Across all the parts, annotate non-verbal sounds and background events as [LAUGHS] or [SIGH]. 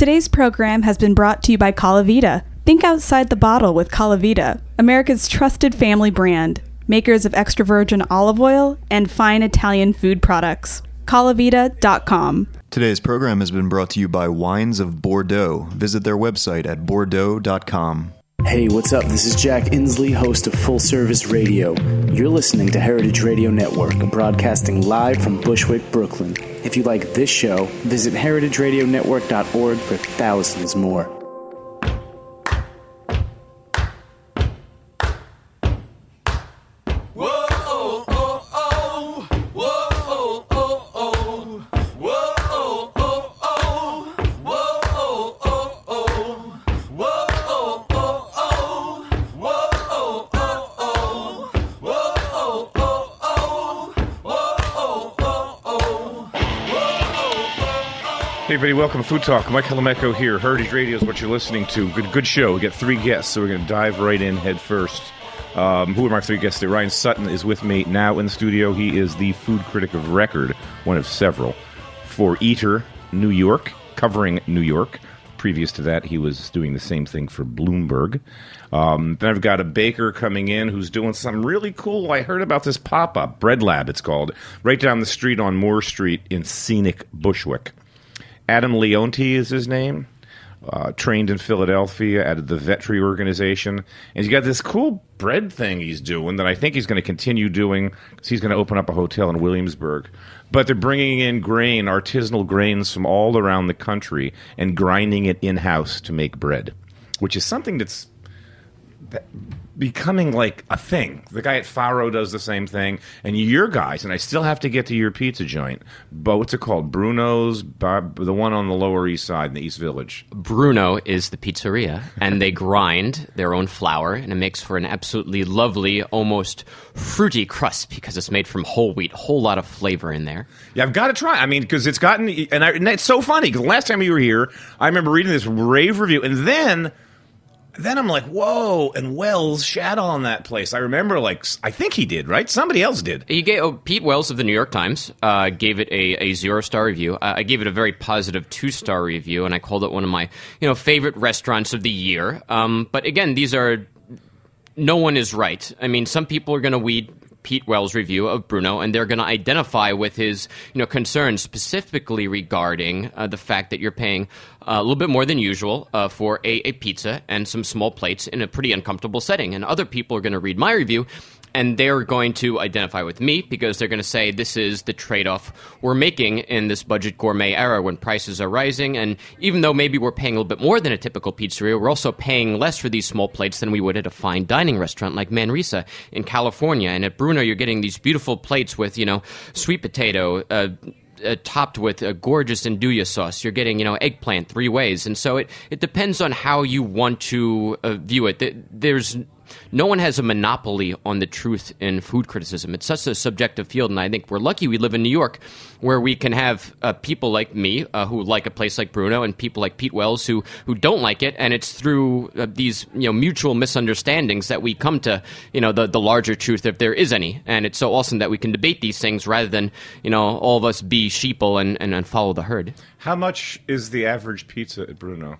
Today's program has been brought to you by Colavita. Think outside the bottle with Colavita, America's trusted family brand, makers of extra virgin olive oil and fine Italian food products. Colavita.com. Today's program has been brought to you by Wines of Bordeaux. Visit their website at bordeaux.com. Hey, what's up? This is Jack Inslee, host of Full Service Radio. You're listening to Heritage Radio Network, broadcasting live from Bushwick, Brooklyn. If you like this show, visit heritageradionetwork.org for thousands more. Everybody, welcome to Food Talk. Mike Colameco here. Heritage Radio is what you're listening to. Good, good show. We got three guests, so we're going to dive right in head first. Um, who are my three guests today? Ryan Sutton is with me now in the studio. He is the food critic of record, one of several, for Eater New York, covering New York. Previous to that, he was doing the same thing for Bloomberg. Um, then I've got a baker coming in who's doing something really cool. I heard about this pop up, Bread Lab, it's called, right down the street on Moore Street in scenic Bushwick. Adam Leonti is his name. Uh, trained in Philadelphia at the Vetri organization, and he's got this cool bread thing he's doing that I think he's going to continue doing because he's going to open up a hotel in Williamsburg. But they're bringing in grain, artisanal grains from all around the country, and grinding it in house to make bread, which is something that's becoming like a thing. The guy at Faro does the same thing, and your guys, and I still have to get to your pizza joint. But what's it called? Bruno's, Bar- the one on the Lower East Side in the East Village. Bruno is the pizzeria, and they [LAUGHS] grind their own flour, and it makes for an absolutely lovely, almost fruity crust because it's made from whole wheat. Whole lot of flavor in there. Yeah, I've got to try. I mean, because it's gotten, and, I, and it's so funny because last time you were here, I remember reading this rave review, and then then I'm like, whoa! And Wells shat on that place. I remember, like, I think he did, right? Somebody else did. He gave oh, Pete Wells of the New York Times uh, gave it a, a zero star review. I gave it a very positive two star review, and I called it one of my you know favorite restaurants of the year. Um, but again, these are no one is right. I mean, some people are going to weed Pete Wells' review of Bruno, and they're going to identify with his you know concerns specifically regarding uh, the fact that you're paying uh, a little bit more than usual uh, for a, a pizza and some small plates in a pretty uncomfortable setting. And other people are going to read my review and they're going to identify with me because they're going to say this is the trade-off we're making in this budget gourmet era when prices are rising and even though maybe we're paying a little bit more than a typical pizzeria we're also paying less for these small plates than we would at a fine dining restaurant like manresa in california and at bruno you're getting these beautiful plates with you know sweet potato uh, uh, topped with a gorgeous andouille sauce. You're getting, you know, eggplant three ways, and so it it depends on how you want to uh, view it. There's no one has a monopoly on the truth in food criticism. It's such a subjective field, and I think we're lucky we live in New York, where we can have uh, people like me uh, who like a place like Bruno, and people like Pete Wells who who don't like it, and it's through uh, these you know mutual misunderstandings that we come to you know the the larger truth if there is any. And it's so awesome that we can debate these things rather than you know all of us be sheeple and, and, and follow the herd. How much is the average pizza at Bruno?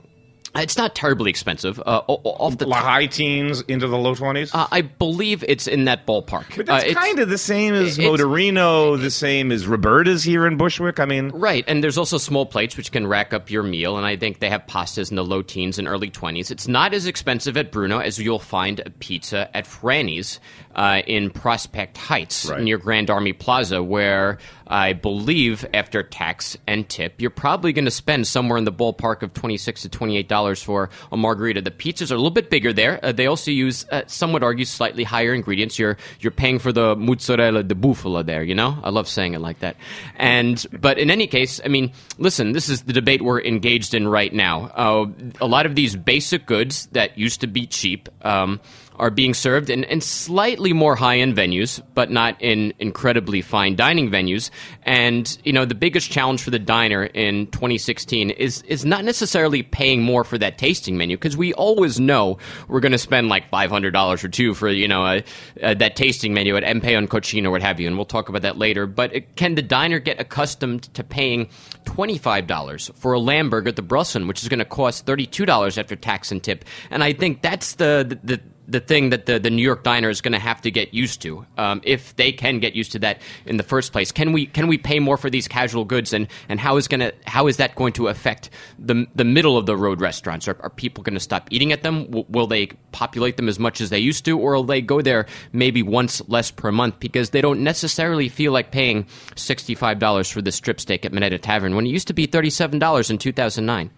It's not terribly expensive. Uh, off the high teens into the low twenties. Uh, I believe it's in that ballpark. But that's uh, kind of the same as Motorino, the same as Roberta's here in Bushwick. I mean, right. And there's also small plates which can rack up your meal. And I think they have pastas in the low teens and early twenties. It's not as expensive at Bruno as you'll find a pizza at Franny's uh, in Prospect Heights Right. near Grand Army Plaza, where I believe after tax and tip, you're probably going to spend somewhere in the ballpark of twenty six to twenty eight dollars for a margarita. The pizzas are a little bit bigger there. Uh, they also use, uh, some would argue, slightly higher ingredients. You're you're paying for the mozzarella de bufala there. You know, I love saying it like that. And but in any case, I mean, listen, this is the debate we're engaged in right now. Uh, a lot of these basic goods that used to be cheap. Um, are being served in, in slightly more high end venues, but not in incredibly fine dining venues. And you know, the biggest challenge for the diner in 2016 is is not necessarily paying more for that tasting menu because we always know we're going to spend like $500 or two for you know a, a, that tasting menu at Empellón Cocina or what have you, and we'll talk about that later. But it, can the diner get accustomed to paying $25 for a lamb burger at the Breslin, which is going to cost $32 after tax and tip? And I think that's the, the, the the thing that the, the New York diner is going to have to get used to, um, if they can get used to that in the first place. Can we can we pay more for these casual goods, and, and how is to how is that going to affect the the middle of the road restaurants? Are, are people going to stop eating at them? W- will they populate them as much as they used to, or will they go there maybe once less per month because they don't necessarily feel like paying sixty five dollars for the strip steak at Minetta Tavern when it used to be thirty seven dollars in two thousand nine?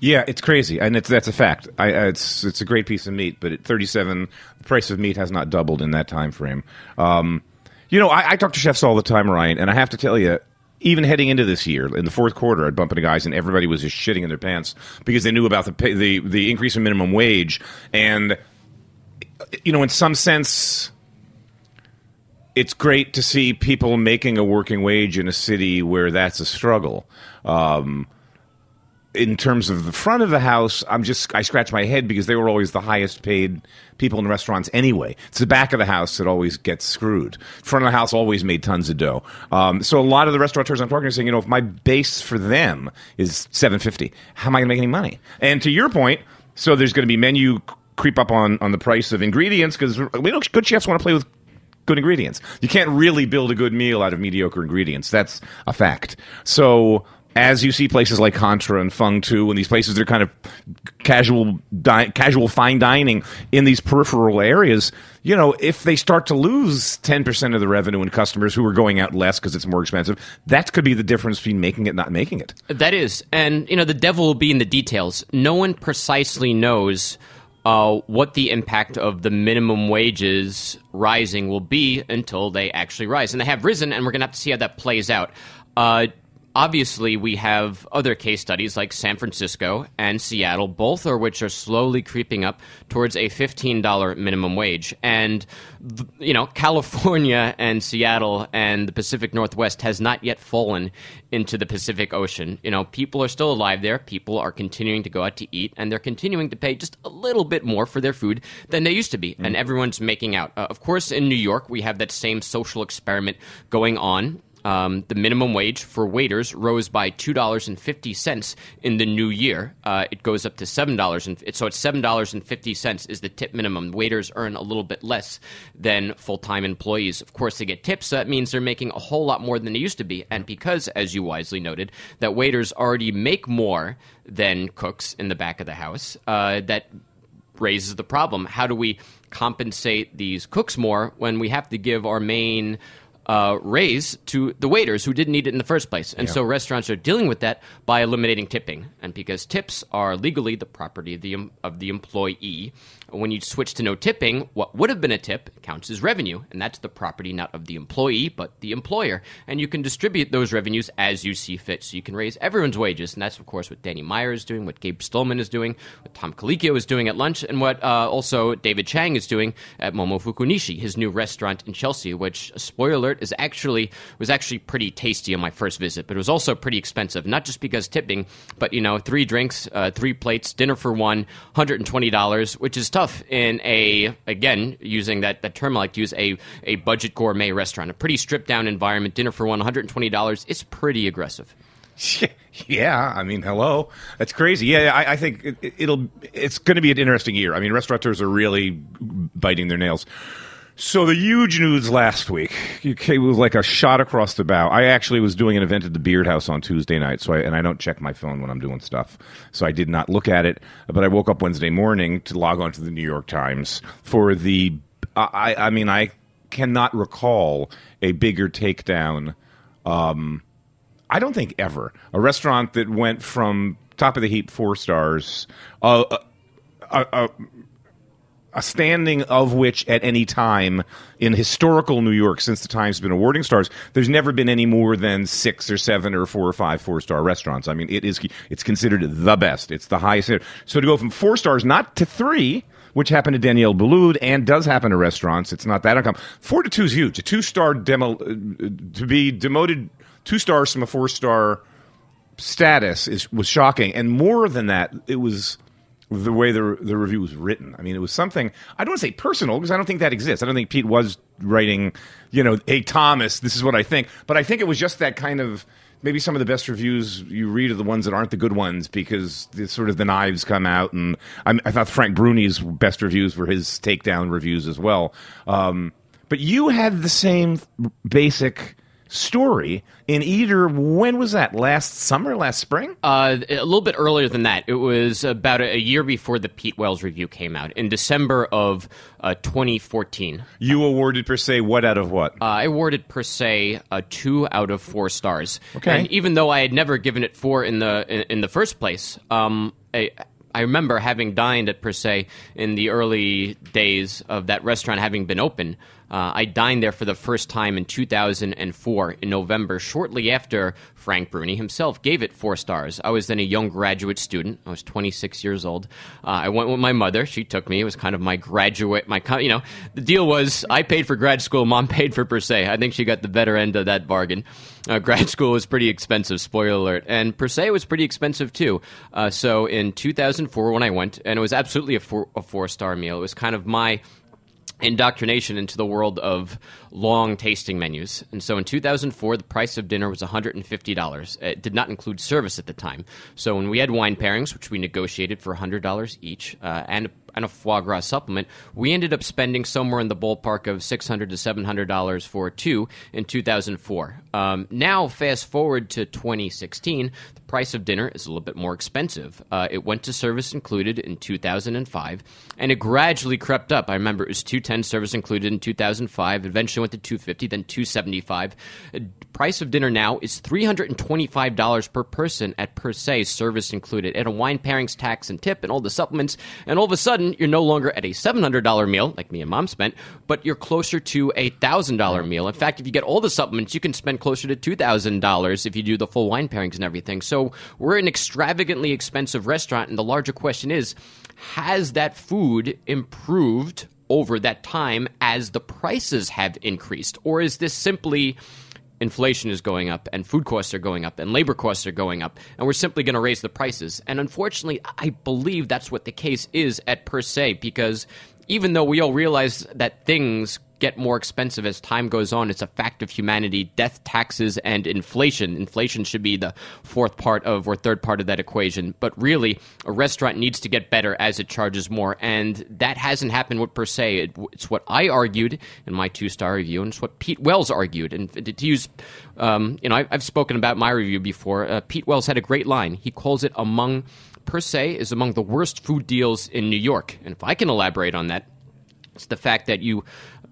Yeah, it's crazy, and it's that's a fact. I, it's it's a great piece of meat, but at 37, the price of meat has not doubled in that time frame. Um, you know, I, I talk to chefs all the time, Ryan, and I have to tell you, even heading into this year, in the fourth quarter, I'd bump into guys, and everybody was just shitting in their pants because they knew about the pay, the the increase in minimum wage, and you know, in some sense. It's great to see people making a working wage in a city where that's a struggle. Um, in terms of the front of the house, I'm just I scratch my head because they were always the highest paid people in restaurants anyway. It's the back of the house that always gets screwed. Front of the house always made tons of dough. Um, so a lot of the restaurateurs I'm talking to are saying, you know, if my base for them is 750, how am I going to make any money? And to your point, so there's going to be menu creep up on on the price of ingredients because we know good chefs want to play with good ingredients. You can't really build a good meal out of mediocre ingredients. That's a fact. So as you see places like Contra and Fung Tu and these places that are kind of casual di- casual fine dining in these peripheral areas, you know, if they start to lose 10% of the revenue and customers who are going out less because it's more expensive, that could be the difference between making it and not making it. That is. And, you know, the devil will be in the details. No one precisely knows uh, what the impact of the minimum wages rising will be until they actually rise. And they have risen, and we're going to have to see how that plays out. Uh, obviously we have other case studies like San Francisco and Seattle, both of which are slowly creeping up towards a $15 minimum wage. And, you know, [LAUGHS] California and Seattle and the Pacific Northwest has not yet fallen into the Pacific Ocean. You know, people are still alive there. People are continuing to go out to eat, and they're continuing to pay just a little bit more for their food than they used to be. Mm-hmm. And everyone's making out. Uh, of course, in New York, we have that same social experiment going on um, the minimum wage for waiters rose by two dollars and fifty cents in the new year. Uh, it goes up to seven dollars, and so it's seven dollars and fifty cents is the tip minimum. Waiters earn a little bit less than full time employees. Of course, they get tips. So that means they're making a whole lot more than they used to be. And because, as you wisely noted, that waiters already make more than cooks in the back of the house, uh, that raises the problem. How do we compensate these cooks more when we have to give our main uh, raise to the waiters who didn't need it in the first place. And yeah. so restaurants are dealing with that by eliminating tipping. And because tips are legally the property of the, of the employee, when you switch to no tipping, what would have been a tip counts as revenue, and that's the property not of the employee, but the employer. And you can distribute those revenues as you see fit. So you can raise everyone's wages, and that's, of course, what Danny Meyer is doing, what Gabe Stulman is doing, what Tom Colicchio is doing at lunch, and what uh, also David Chang is doing at Momofuku Nishi, his new restaurant in Chelsea, which, spoiler alert, is actually was actually pretty tasty on my first visit, but it was also pretty expensive, not just because tipping, but, you know, three drinks, uh, three plates, dinner for $120, which is tough in a again using that that term I like to use a a budget gourmet restaurant, a pretty stripped down environment. Dinner for one, one hundred and twenty dollars. It's pretty aggressive. [LAUGHS] Yeah, I mean, hello, that's crazy. Yeah, I, I think it, will It's going to be an interesting year. I mean, restaurateurs are really biting their nails. So the huge news last week it was like a shot across the bow. I actually was doing an event at the Beard House on Tuesday night, so I, and I don't check my phone when I'm doing stuff, so I did not look at it. But I woke up Wednesday morning to log on to the New York Times for the. I, I mean, I cannot recall a bigger takedown. Um, I don't think ever a restaurant that went from top of the heap four stars. Uh, uh, uh, a standing of which at any time in historical New York since the Times has been awarding stars, there's never been any more than six or seven or four or five four star restaurants. I mean, it is it's considered the best. It's the highest. So to go from four stars not to three, which happened to Daniel Boulud and does happen to restaurants. It's not that uncommon. Four to two is huge. A two star demo uh, to be demoted two stars from a four star status is was shocking, and more than that, it was the way the the review was written. I mean, it was something I don't want to say personal because I don't think that exists. I don't think Pete was writing, you know, hey Thomas, this is what I think, but I think it was just that kind of maybe some of the best reviews you read are the ones that aren't the good ones because the, sort of the knives come out. And I, I thought Frank Bruni's best reviews were his takedown reviews as well. Um, but you had the same basic story in Eater when was that? Last summer? Last spring? Uh, a little bit earlier than that. It was about a, year before the pete wells review came out in december of uh, 2014 you awarded per se what out of what? Uh, i awarded per se a two out of four stars. Okay. And even though i had never given it four in the in, in the first place um, I, I remember having dined at Per Se in the early days of that restaurant having been open. Uh, I dined there for the first time in 2004 in November, shortly after Frank Bruni himself gave it four stars. I was then a young graduate student. I was 26 years old. Uh, I went with my mother. She took me. It was kind of my graduate. My you know the deal was I paid for grad school. Mom [LAUGHS] paid for per se. I think she got the better end of that bargain. Uh, grad [LAUGHS] school was pretty expensive. Spoiler alert. And per se was pretty expensive too. Uh, so in 2004 when I went, and it was absolutely a four, a four star meal. It was kind of my indoctrination into the world of long tasting menus. And so in 2004, the price of dinner was $150. It did not include service at the time. So when we had wine pairings, which we negotiated for $100 each, uh, and and a foie gras supplement, we ended up spending somewhere in the ballpark of six hundred to seven hundred dollars for two in two thousand four. Um, now, fast forward to 2016, the price of dinner is a little bit more expensive. Uh, it went to service included in 2005, and it gradually crept up. I remember it was 210 service included in 2005. Eventually went to 250, then 275. Uh, price of dinner now is $325 per person at per se service included, and a wine pairings tax and tip and all the supplements. And all of a sudden, you're no longer at a $700 meal like me and mom spent, but you're closer to a $1,000 meal. In fact, if you get all the supplements, you can spend closer to $2,000 if you do the full wine pairings and everything. So we're an extravagantly expensive restaurant, and the larger question is has that food improved over that time as the prices have increased? Or is this simply inflation is going up and food costs are going up and labor costs are going up and we're simply going to raise the prices? And unfortunately, I believe that's what the case is at per se because even though we all realize that things get more expensive as time goes on. It's a fact of humanity. Death, taxes, and inflation. Inflation should be the fourth part of or third part of that equation. But really, a restaurant needs to get better as it charges more. And that hasn't happened with per se. It, it's what I argued in my two star review, and it's what Pete Wells argued. And to use, um, you know, I, have spoken about my review before. Uh, Pete Wells had a great line. He calls it among per se is among the worst food deals in New York. And if I can elaborate on that, it's the fact that you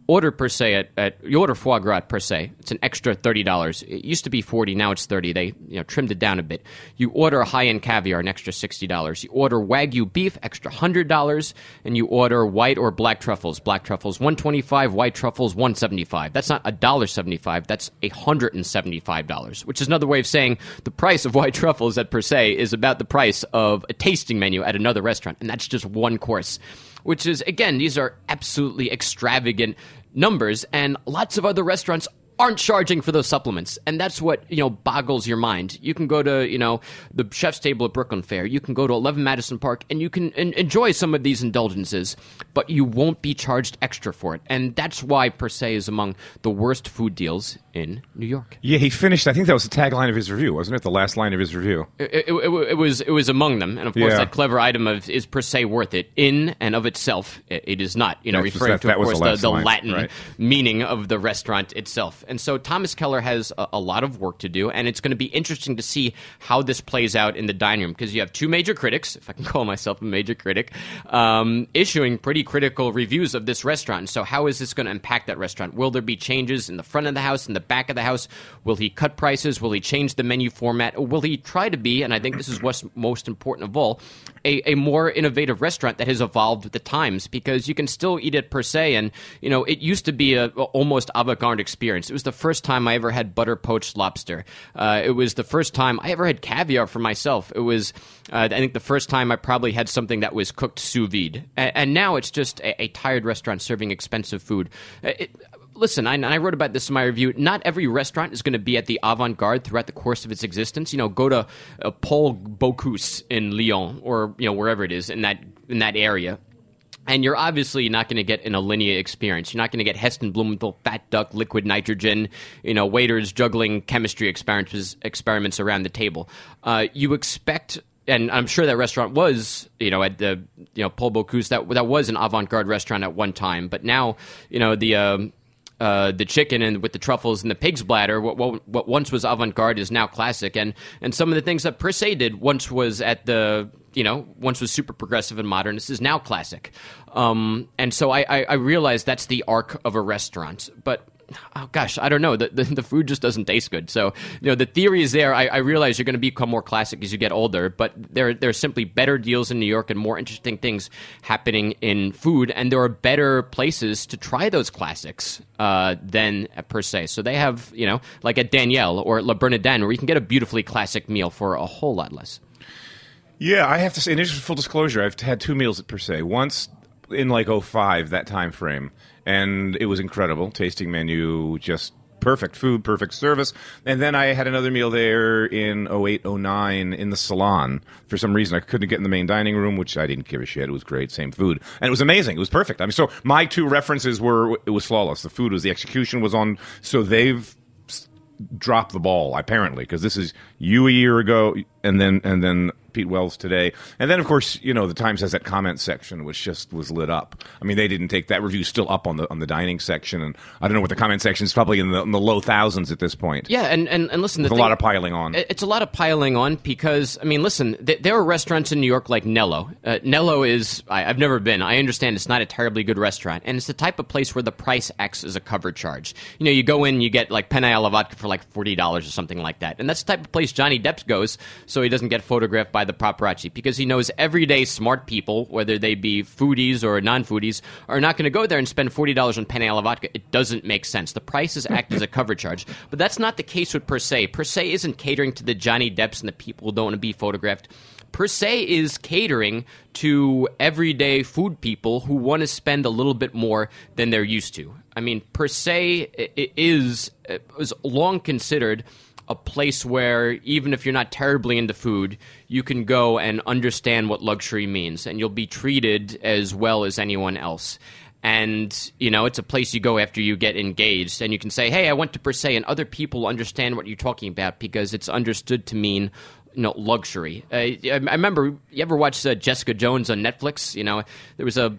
order per se at, at you order foie gras per se. It's an extra thirty dollars. It used to be forty, now it's thirty. They you know trimmed it down a bit. You order a high end caviar, an extra sixty dollars. You order wagyu beef, extra hundred dollars, and you order white or black truffles. Black truffles one twenty five, white truffles one seventy five. That's not a dollar seventy five. That's a hundred and seventy five dollars, which is another way of saying the price of white truffles at per se is about the price of a tasting menu at another restaurant, and that's just one course which is again these are absolutely extravagant numbers, and lots of other restaurants aren't charging for those supplements. And that's what, you know, boggles your mind. You can go to, you know, the chef's table at Brooklyn Fare. You can go to 11 Madison Park and you can enjoy some of these indulgences, but you won't be charged extra for it. And that's why Per Se is among the worst food deals in New York. Yeah, he finished. I think that was the tagline of his review, wasn't it? The last line of his review. It, it, it, it was it was among them, and of course Yeah. that clever item of is per se worth it in and of itself. It, it is not. You know, That's- referring that- to that of course the the, the Latin right. meaning of the restaurant itself. And so Thomas Keller has a, a lot of work to do, and it's going to be interesting to see how this plays out in the dining room because you have two major critics, if I can [LAUGHS] call myself a major critic, um, issuing pretty critical reviews of this restaurant. So how is this going to impact that restaurant? Will there be changes in the front of the house, in the back of the house? Will he cut prices? Will he change the menu format? Or will he try to be, and I think this is what's most important of all, a, a more innovative restaurant that has evolved with the times because you can still eat it per se. And, you know, it used to be a, a almost avant garde experience. It was the first time I ever had butter poached lobster. Uh, it was the first time I ever had caviar for myself. It was, uh, I think, the first time I probably had something that was cooked sous vide. And, and now it's just a, a, tired restaurant serving expensive food. Uh, it, listen, I, I, wrote about this in my review. Not every restaurant is going to be at the avant garde throughout the course of its existence. You know, go to uh, Paul Bocuse in Lyon or you know wherever it is in that in that area. And you're obviously not going to get an Alinea experience. You're not going to get Heston Blumenthal, Fat Duck, Liquid Nitrogen, you know, waiters juggling chemistry experiments experiments around the table. Uh, you expect and I'm sure that restaurant was, you know, at the, you know, Paul Bocuse, that that was an avant-garde restaurant at one time. But now, you know, the um, uh, the chicken and with the truffles and the pig's bladder, what, what, what once was avant-garde is now classic, and and some of the things that Per se did once was at the you know once was super progressive and modern. This is now classic, um, and so I, I I realize that's the arc of a restaurant, but oh gosh, I don't know. The, the, the, food just doesn't taste good. So, you know, the theory is there. I, I realize you're going to become more classic as you get older, but there, there are simply better deals in New York and more interesting things happening in food. And there are better places to try those classics uh, than per se. So they have, you know, like at Daniel or La Bernardin, where you can get a beautifully classic meal for a whole lot less. Yeah, I have to say, in full disclosure, I've had two meals at Per se. Once in like 05, that time frame and it was incredible. Tasting menu, just perfect food, perfect service. And then I had another meal there in 08, 09 in the salon. For some reason, I couldn't get in the main dining room, which I didn't give a shit. It was great, same food, and it was amazing. It was perfect. I mean, so my two references were it was flawless. The food was the execution was on. So they've dropped the ball apparently because this is you a year ago, and then and then Pete Wells today. And then, of course, you know, the Times has that comment section, which just was lit up. I mean, they didn't take that review still up on the on the dining section, and I don't know what the comment section is probably in the, in the low thousands at this point. Yeah, and and, and listen, a lot of piling on. It's a lot of piling on because I mean, listen, th- there are restaurants in New York like Nello. Uh, Nello is I, have never been. I understand it's not a terribly good restaurant, and it's the type of place where the price acts as a cover charge. You know, you go in, you get like penne alla vodka for like forty dollars or something like that, and that's the type of place Johnny Depp goes, so he doesn't get photographed by the paparazzi because he knows everyday smart people, whether they be foodies or non foodies, are not going to go there and spend $40 on penne alla vodka. It doesn't make sense. The prices act as a cover charge. But that's not the case with Per se. Per se isn't catering to the Johnny Depps and the people who don't want to be photographed. Per se is catering to everyday food people who want to spend a little bit more than they're used to. I mean, Per se is, is long considered a place where even if you're not terribly into food, you can go and understand what luxury means, and you'll be treated as well as anyone else. And you know, it's a place you go after you get engaged, and you can say, "Hey, I went to Per se," and other people understand what you're talking about because it's understood to mean you know, luxury. Uh, I, remember you ever watched uh, Jessica Jones on Netflix? You know, there was a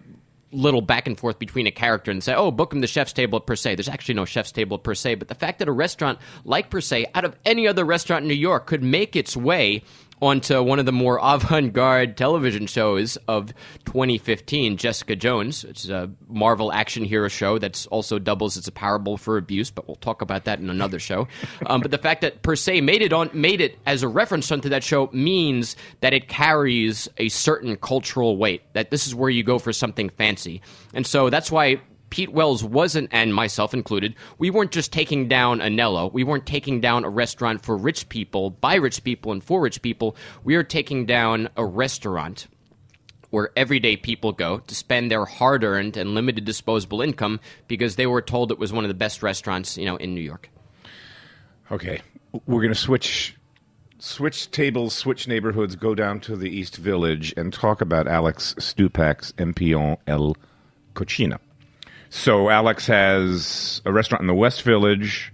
little back and forth between a character and say, oh, book him the chef's table per se. There's actually no chef's table per se, but the fact that a restaurant like per se, out of any other restaurant in New York, could make its way onto one of the more avant garde television shows of 2015, Jessica Jones, is a Marvel action hero show that's also doubles as a parable for abuse, but we'll talk about that in another show. Um, but the fact that per se made it on made it as a reference onto that show means that it carries a certain cultural weight. That this is where you go for something fancy, and so that's why Pete Wells wasn't, and myself included, we weren't just taking down Anello. We weren't taking down a restaurant for rich people, by rich people, and for rich people. We are taking down a restaurant where everyday people go to spend their hard earned and limited disposable income because they were told it was one of the best restaurants, you know, in New York. Okay. We're going to switch switch tables, switch neighborhoods, go down to the East Village and talk about Alex Stupak's Empion El Cochina. So Alex has a restaurant in the West Village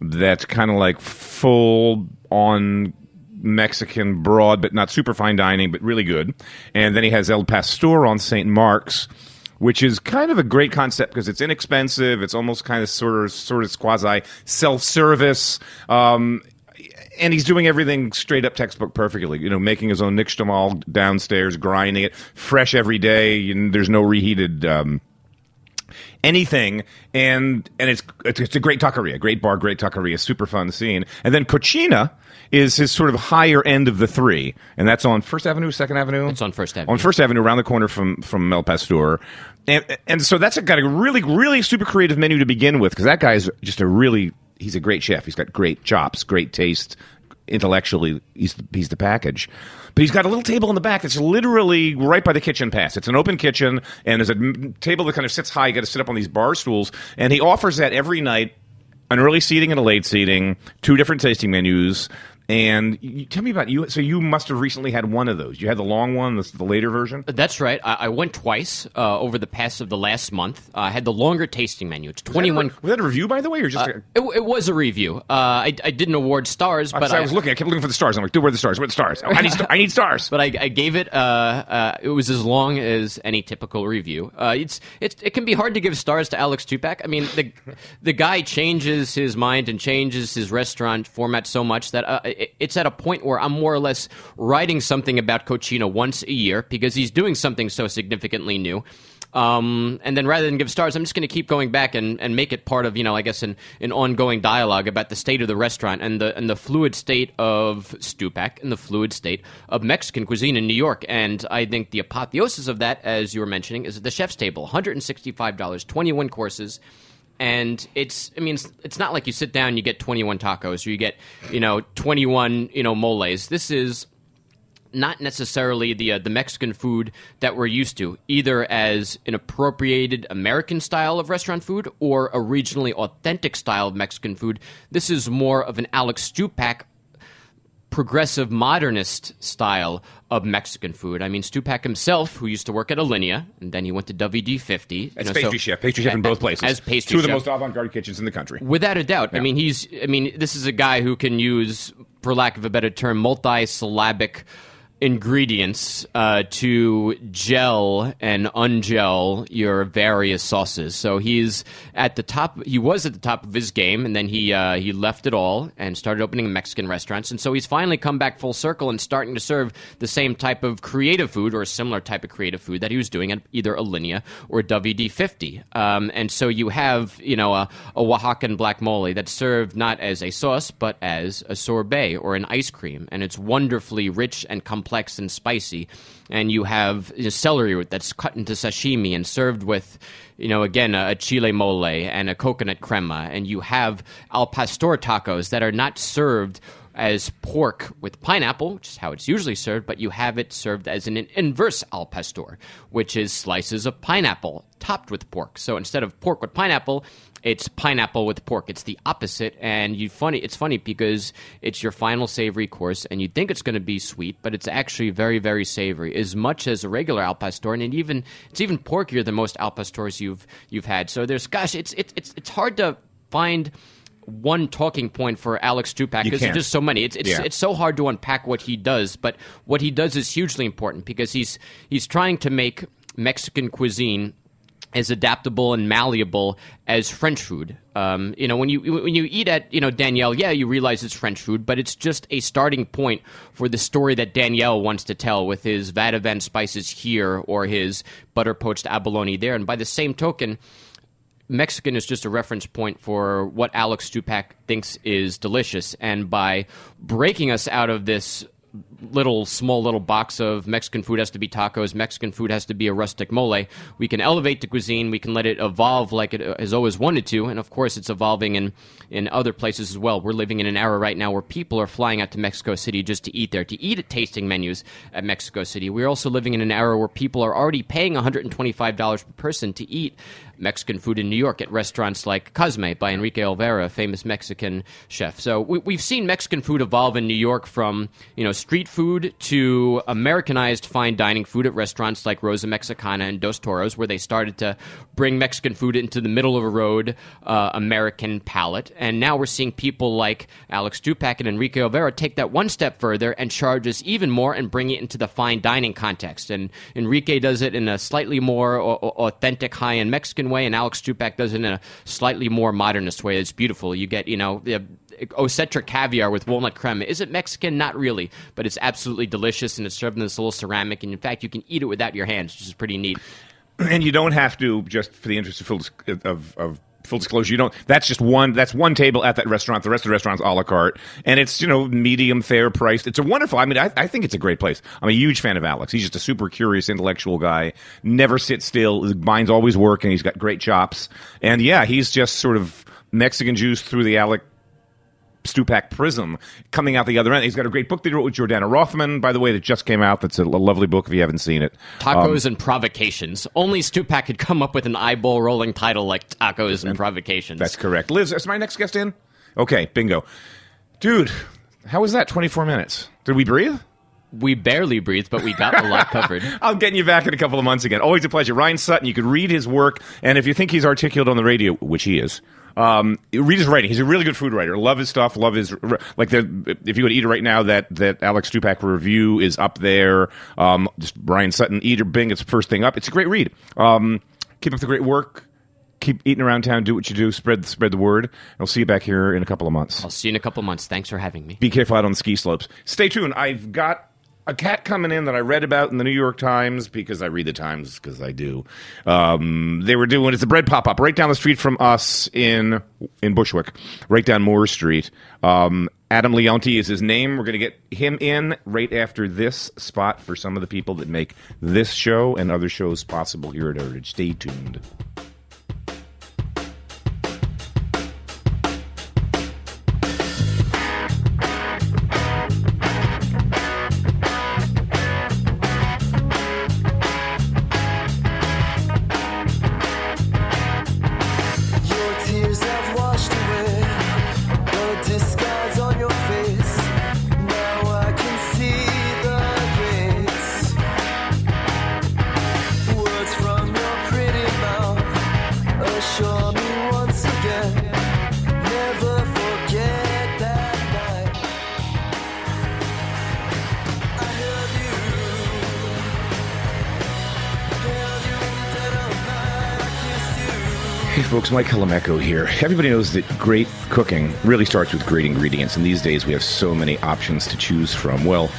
that's kind of like full on Mexican, broad but not super fine dining, but really good. And then he has El Pastor on St. Mark's, which is kind of a great concept because it's inexpensive. It's almost kind of sort of sort of quasi self service. Um, and he's doing everything straight up textbook perfectly. You know, making his own nixtamal downstairs, grinding it fresh every day. And there's no reheated um, anything, and and it's it's a great taqueria, great bar, great taqueria, super fun scene. And then Cocina is his sort of higher end of the three, and that's on First Avenue, Second Avenue. It's on First Avenue. On First Avenue, around the corner from from Mel Pasteur, and and so that's a, got a really really super creative menu to begin with because that guy's just a really he's a great chef. He's got great chops, great taste. Intellectually, he's the, he's the package. But he's got a little table in the back that's literally right by the kitchen pass. It's an open kitchen, and there's a table that kind of sits high. You got to sit up on these bar stools, and he offers that every night an early seating and a late seating, two different tasting menus. And you, tell me about you. So you must have recently had one of those. You had the long one, the, the later version. That's right. I, I went twice uh, over the past of the last month. Uh, I had the longer tasting menu. It's twenty one. Was that a review, by the way, or just? a, It, it was a review. Uh, I, I didn't award stars, but I was looking. I kept looking for the stars. I'm like, dude, where are the stars? Where are the stars? Oh, I need. st- I need stars. [LAUGHS] but I, I gave it. Uh, uh, it was as long as any typical review. Uh, it's it's it can be hard to give stars to Alex Stupak. I mean, the [LAUGHS] the guy changes his mind and changes his restaurant format so much that uh, it, it's at a point where I'm more or less writing something about Cocina once a year because he's doing something so significantly new. Um, and then rather than give stars, I'm just going to keep going back and, and make it part of, you know, I guess an, an ongoing dialogue about the state of the restaurant and the and the fluid state of Stupak and the fluid state of Mexican cuisine in New York. And I think the apotheosis of that, as you were mentioning, is at the chef's table. $165, 21 courses and it's i mean it's, it's not like you sit down and you get 21 tacos or you get you know 21 you know moles this is not necessarily the uh, the Mexican food that we're used to, either as an appropriated American style of restaurant food or a regionally authentic style of Mexican food. This is more of an Alex Stupak progressive modernist style of Mexican food. I mean, Stupak himself, who used to work at Alinea, and then he went to WD50. As know, pastry so- chef, pastry chef in both places. As pastry two of the chef. most avant-garde kitchens in the country. Without a doubt. I mean, he's. I mean, this is a guy who can use, for lack of a better term, multi-syllabic ingredients uh, to gel and ungel your various sauces. So he's at the top. He was at the top of his game, and then he uh, he left it all and started opening Mexican restaurants. And so he's finally come back full circle and starting to serve the same type of creative food or a similar type of creative food that he was doing at either Alinea or WD50. Um, and so you have you know a, a Oaxacan black mole that's served not as a sauce but as a sorbet or an ice cream, and it's wonderfully rich and complex and spicy. And you have you know, celery root that's cut into sashimi and served with, you know, again a, a chile mole and a coconut crema, and you have al pastor tacos that are not served as pork with pineapple, which is how it's usually served, but you have it served as an inverse al pastor, which is slices of pineapple topped with pork. So instead of pork with pineapple, it's pineapple with pork. It's the opposite, and you funny. It's funny because it's your final savory course, and you think it's going to be sweet, but it's actually very, very savory, as much as a regular al pastor, and even it's even porkier than most al pastors you've you've had. So there's gosh, it's it's it's it's hard to find one talking point for Alex You because there's just so many. It's it's, Yeah. it's so hard to unpack what he does, but what he does is hugely important because he's he's trying to make Mexican cuisine as adaptable and malleable as French food. Um, you know, when you when you eat at you know Danielle, yeah, you realize it's French food, but it's just a starting point for the story that Danielle wants to tell with his vadouvan spices here or his butter poached abalone there. And by the same token, Mexican is just a reference point for what Alex Stupak thinks is delicious. And by breaking us out of this little small little box of Mexican food has to be tacos, Mexican food has to be a rustic mole, we can elevate the cuisine, we can let it evolve like it uh, has always wanted to, and of course it's evolving in in other places as well. We're living in an era right now where people are flying out to Mexico City just to eat there, to eat at tasting menus at Mexico City. We're also living in an era where people are already paying $125 per person to eat Mexican food in New York at restaurants like Cosme by Enrique Olvera, a famous Mexican chef. So we, we've seen Mexican food evolve in New York from you know street food to Americanized fine dining food at restaurants like Rosa Mexicana and Dos Toros, where they started to bring Mexican food into the middle of a road uh, American palate. And now we're seeing people like Alex Stupak and Enrique Olvera take that one step further and charge us even more and bring it into the fine dining context. And Enrique does it in a slightly more au- au- authentic, high end Mexican way, and Alex Stupak does it in a slightly more modernist way. It's beautiful. You get, you know, the Osetra caviar with walnut crema. Is it Mexican? Not really, but it's absolutely delicious, and it's served in this little ceramic. And in fact, you can eat it without your hands, which is pretty neat. [CLEARS THROAT] and you don't have to just for the interest of full, of, of full disclosure, you don't. That's just one. That's one table at that restaurant. The rest of the restaurant's a la carte, and it's you know medium fair priced. It's a wonderful. I mean, I, I think it's a great place. I'm a huge fan of Alex. He's just a super curious, intellectual guy. Never sits still. His mind's always working. He's got great chops, and yeah, he's just sort of Mexican juice through the Alec Stupak prism coming out the other end. He's got a great book that he wrote with Jordana Rothman, by the way, that just came out. That's a, lovely book if you haven't seen it. Tacos um, and Provocations. Only Stupak could come up with an eyeball rolling title like Tacos and Provocations. That's correct. Liz, is my next guest in? Okay, bingo. Dude, how was that 24 minutes? Did we breathe? we barely breathed, but we got a lot covered. [LAUGHS] I'll get you back in a couple of months again. Always a pleasure. Ryan Sutton, you could read his work, and if you think he's articulate on the radio, which he is, um, read his writing. He's a really good food writer. Love his stuff. Love his like. The, if you go to Eater right now, that that Alex Stupak review is up there. Um, just Ryan Sutton, Eat It Bing. It's first thing up. It's a great read. Um, keep up the great work. Keep eating around town. Do what you do. Spread spread the word. I'll see you back here in a couple of months. I'll see you in a couple of months. Thanks for having me. Be careful out on the ski slopes. Stay tuned. I've got a cat coming in that I read about in the New York Times because I read the Times because I do. Um, they were doing it's a bread pop up right down the street from us in in Bushwick, right down Moore Street. Um, Adam Leonti is his name. We're going to get him in right after this spot for some of the people that make this show and other shows possible here at Heritage. Stay tuned. Folks, Mike Colameco here. Everybody knows that great cooking really starts with great ingredients, and these days we have so many options to choose from. Well,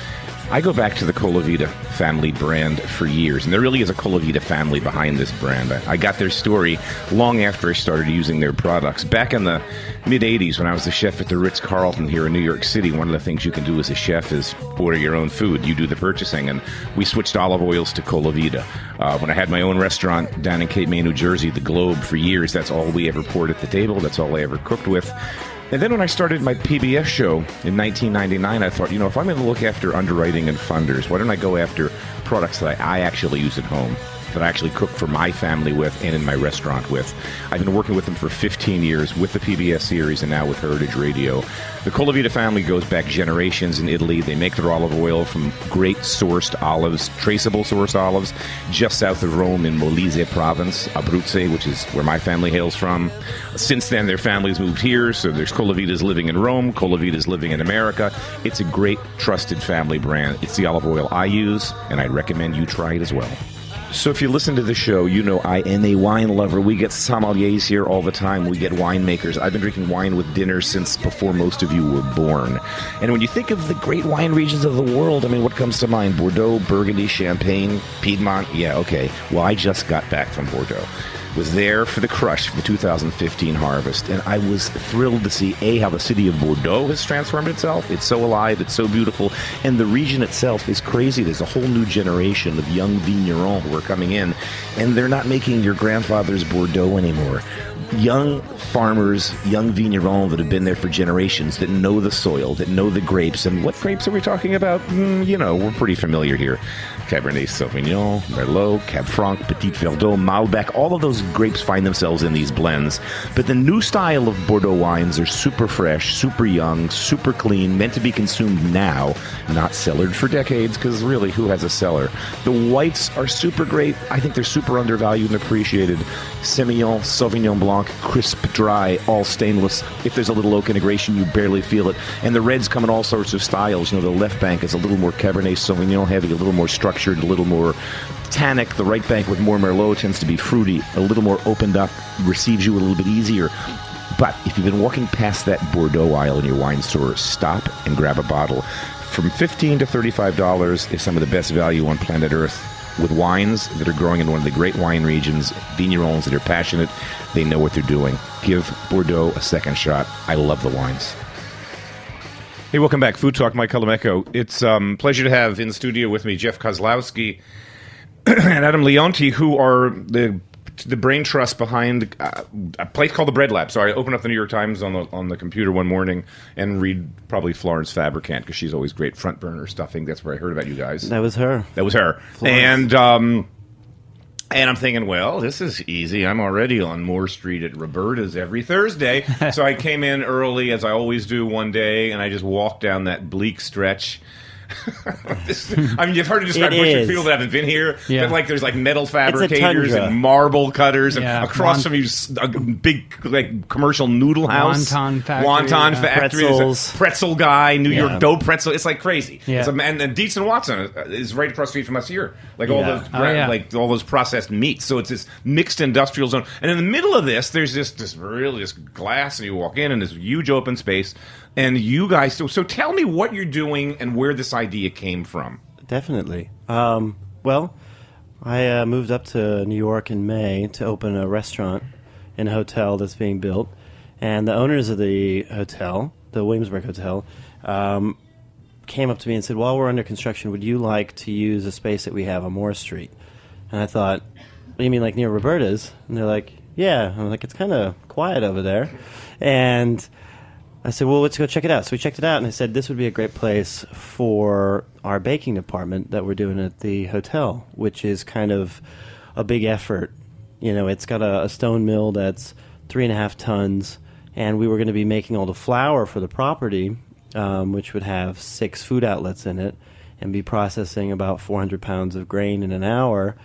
I go back to the Colavita family brand for years, and there really is a Colavita family behind this brand. I, got their story long after I started using their products. Back in the mid 80s, when I was the chef at the Ritz Carlton here in New York City, one of the things you can do as a chef is order your own food. You do the purchasing, and we switched olive oils to Colavita. Uh, when I had my own restaurant down in Cape May, New Jersey, the Globe, for years, that's all we ever poured at the table. That's all I ever cooked with. And then when I started my PBS show in 1999, I thought, you know, if I'm going to look after underwriting and funders, why don't I go after products that I, I actually use at home? That I actually cook for my family with and in my restaurant with. I've been working with them for 15 years with the PBS series and now with Heritage Radio. The Colavita family goes back generations in Italy. They make their olive oil from great sourced olives, traceable sourced olives, just south of Rome in Molise province, Abruzzi, which is where my family hails from. Since then, their families moved here, so there's Colavitas living in Rome, Colavitas living in America. It's a great, trusted family brand. It's the olive oil I use, and I'd recommend you try it as well. So if you listen to the show, you know I am a wine lover. We get sommeliers here all the time. We get winemakers. I've been drinking wine with dinner since before most of you were born. And when you think of the great wine regions of the world, I mean, what comes to mind? Bordeaux, Burgundy, Champagne, Piedmont? Yeah, okay. Well, I just got back from Bordeaux. Was there for the crush for the 2015 harvest, and I was thrilled to see a how the city of Bordeaux has transformed itself. It's so alive, it's so beautiful, and the region itself is crazy. There's a whole new generation of young vignerons who are coming in, and they're not making your grandfather's Bordeaux anymore. Young farmers, young vignerons that have been there for generations, that know the soil, that know the grapes. And what grapes are we talking about? Mm, you know, we're pretty familiar here. Cabernet Sauvignon, Merlot, Cab Franc, Petit Verdot, Malbec, all of those grapes find themselves in these blends. But the new style of Bordeaux wines are super fresh, super young, super clean, meant to be consumed now, not cellared for decades, because really, who has a cellar? The whites are super great. I think they're super undervalued and appreciated. Semillon, Sauvignon Blanc, crisp, dry, all stainless. If there's a little oak integration, you barely feel it. And the reds come in all sorts of styles. You know, the left bank is a little more Cabernet Sauvignon heavy, a little more structured, a little more tannic. The right bank with more Merlot tends to be fruity, a little more opened up, receives you a little bit easier. But if you've been walking past that Bordeaux aisle in your wine store, stop and grab a bottle. From 15 to $35 is some of the best value on planet Earth. With wines that are growing in one of the great wine regions, vignerons that are passionate. They know what they're doing. Give Bordeaux a second shot. I love the wines. Hey, welcome back. Food Talk, Mike Colameco. It's um, pleasure to have in studio with me Jeff Kozlowski [CLEARS THROAT] and Adam Leonti, who are the the brain trust behind uh, a place called the Bread Lab. So I opened up the New York Times on the on the computer one morning and read probably Florence Fabricant because she's always great front burner stuffing. That's where I heard about you guys. That was her. That was her. And um, and I'm thinking, well, this is easy. I'm already on Moore Street at Roberta's every Thursday. [LAUGHS] so I came in early, as I always do, one day, and I just walked down that bleak stretch. [LAUGHS] This- I mean, you've heard it described It Bushwick is. people that haven't been here, Yeah. but like there's like metal fabricators and marble cutters, and Yeah, across won- from you, s- a big like commercial noodle house, Wonton factory, wonton yeah. factory, There's a Pretzels. pretzel guy, New Yeah. York dough pretzel. It's like crazy. Yeah. It's a, and, and Dietz and Watson uh, is right across the street from us here. Like all those, Oh, yeah. like all those processed meats. So it's this mixed industrial zone. And in the middle of this, there's this this really this glass, and you walk in, and this huge open space. And you guys, so, so tell me what you're doing and where this idea came from. Definitely. Um, well, I uh, moved up to New York in May to open a restaurant in a hotel that's being built. And the owners of the hotel, the Williamsburg Hotel, um, came up to me and said, While we're under construction, would you like to use a space that we have on Moore Street? And I thought, you mean, like near Roberta's? And they're like, Yeah. I'm like, It's kind of quiet over there. And I said, well, let's go check it out. So we checked it out, and I said, this would be a great place for our baking department that we're doing at the hotel, which is kind of a big effort. You know, it's got a, a stone mill that's three and a half tons, and we were going to be making all the flour for the property, um, which would have six food outlets in it, and be processing about 400 pounds of grain in an hour.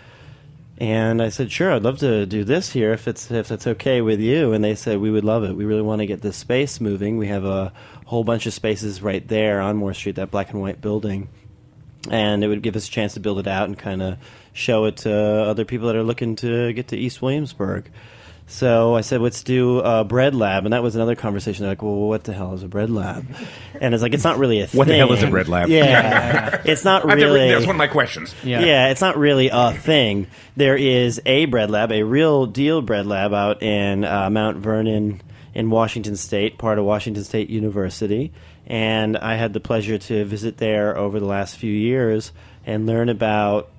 And I said, "Sure, I'd love to do this here if it's if it's okay with you." And they said, "We would love it. We really want to get this space moving. We have a whole bunch of spaces right there on Moore Street, that black and white building, and it would give us a chance to build it out and kind of show it to other people that are looking to get to East Williamsburg." So I said, let's do a bread lab. And that was another conversation. They're like, well, what the hell is a bread lab? And it's like, it's not really a What the hell is a bread lab? Yeah. [LAUGHS] it's not I've never- really. that's one of my questions. Yeah. Yeah, it's not really a thing. There is a bread lab, a real deal bread lab out in uh, Mount Vernon in Washington State, part of Washington State University. And I had the pleasure to visit there over the last few years and learn about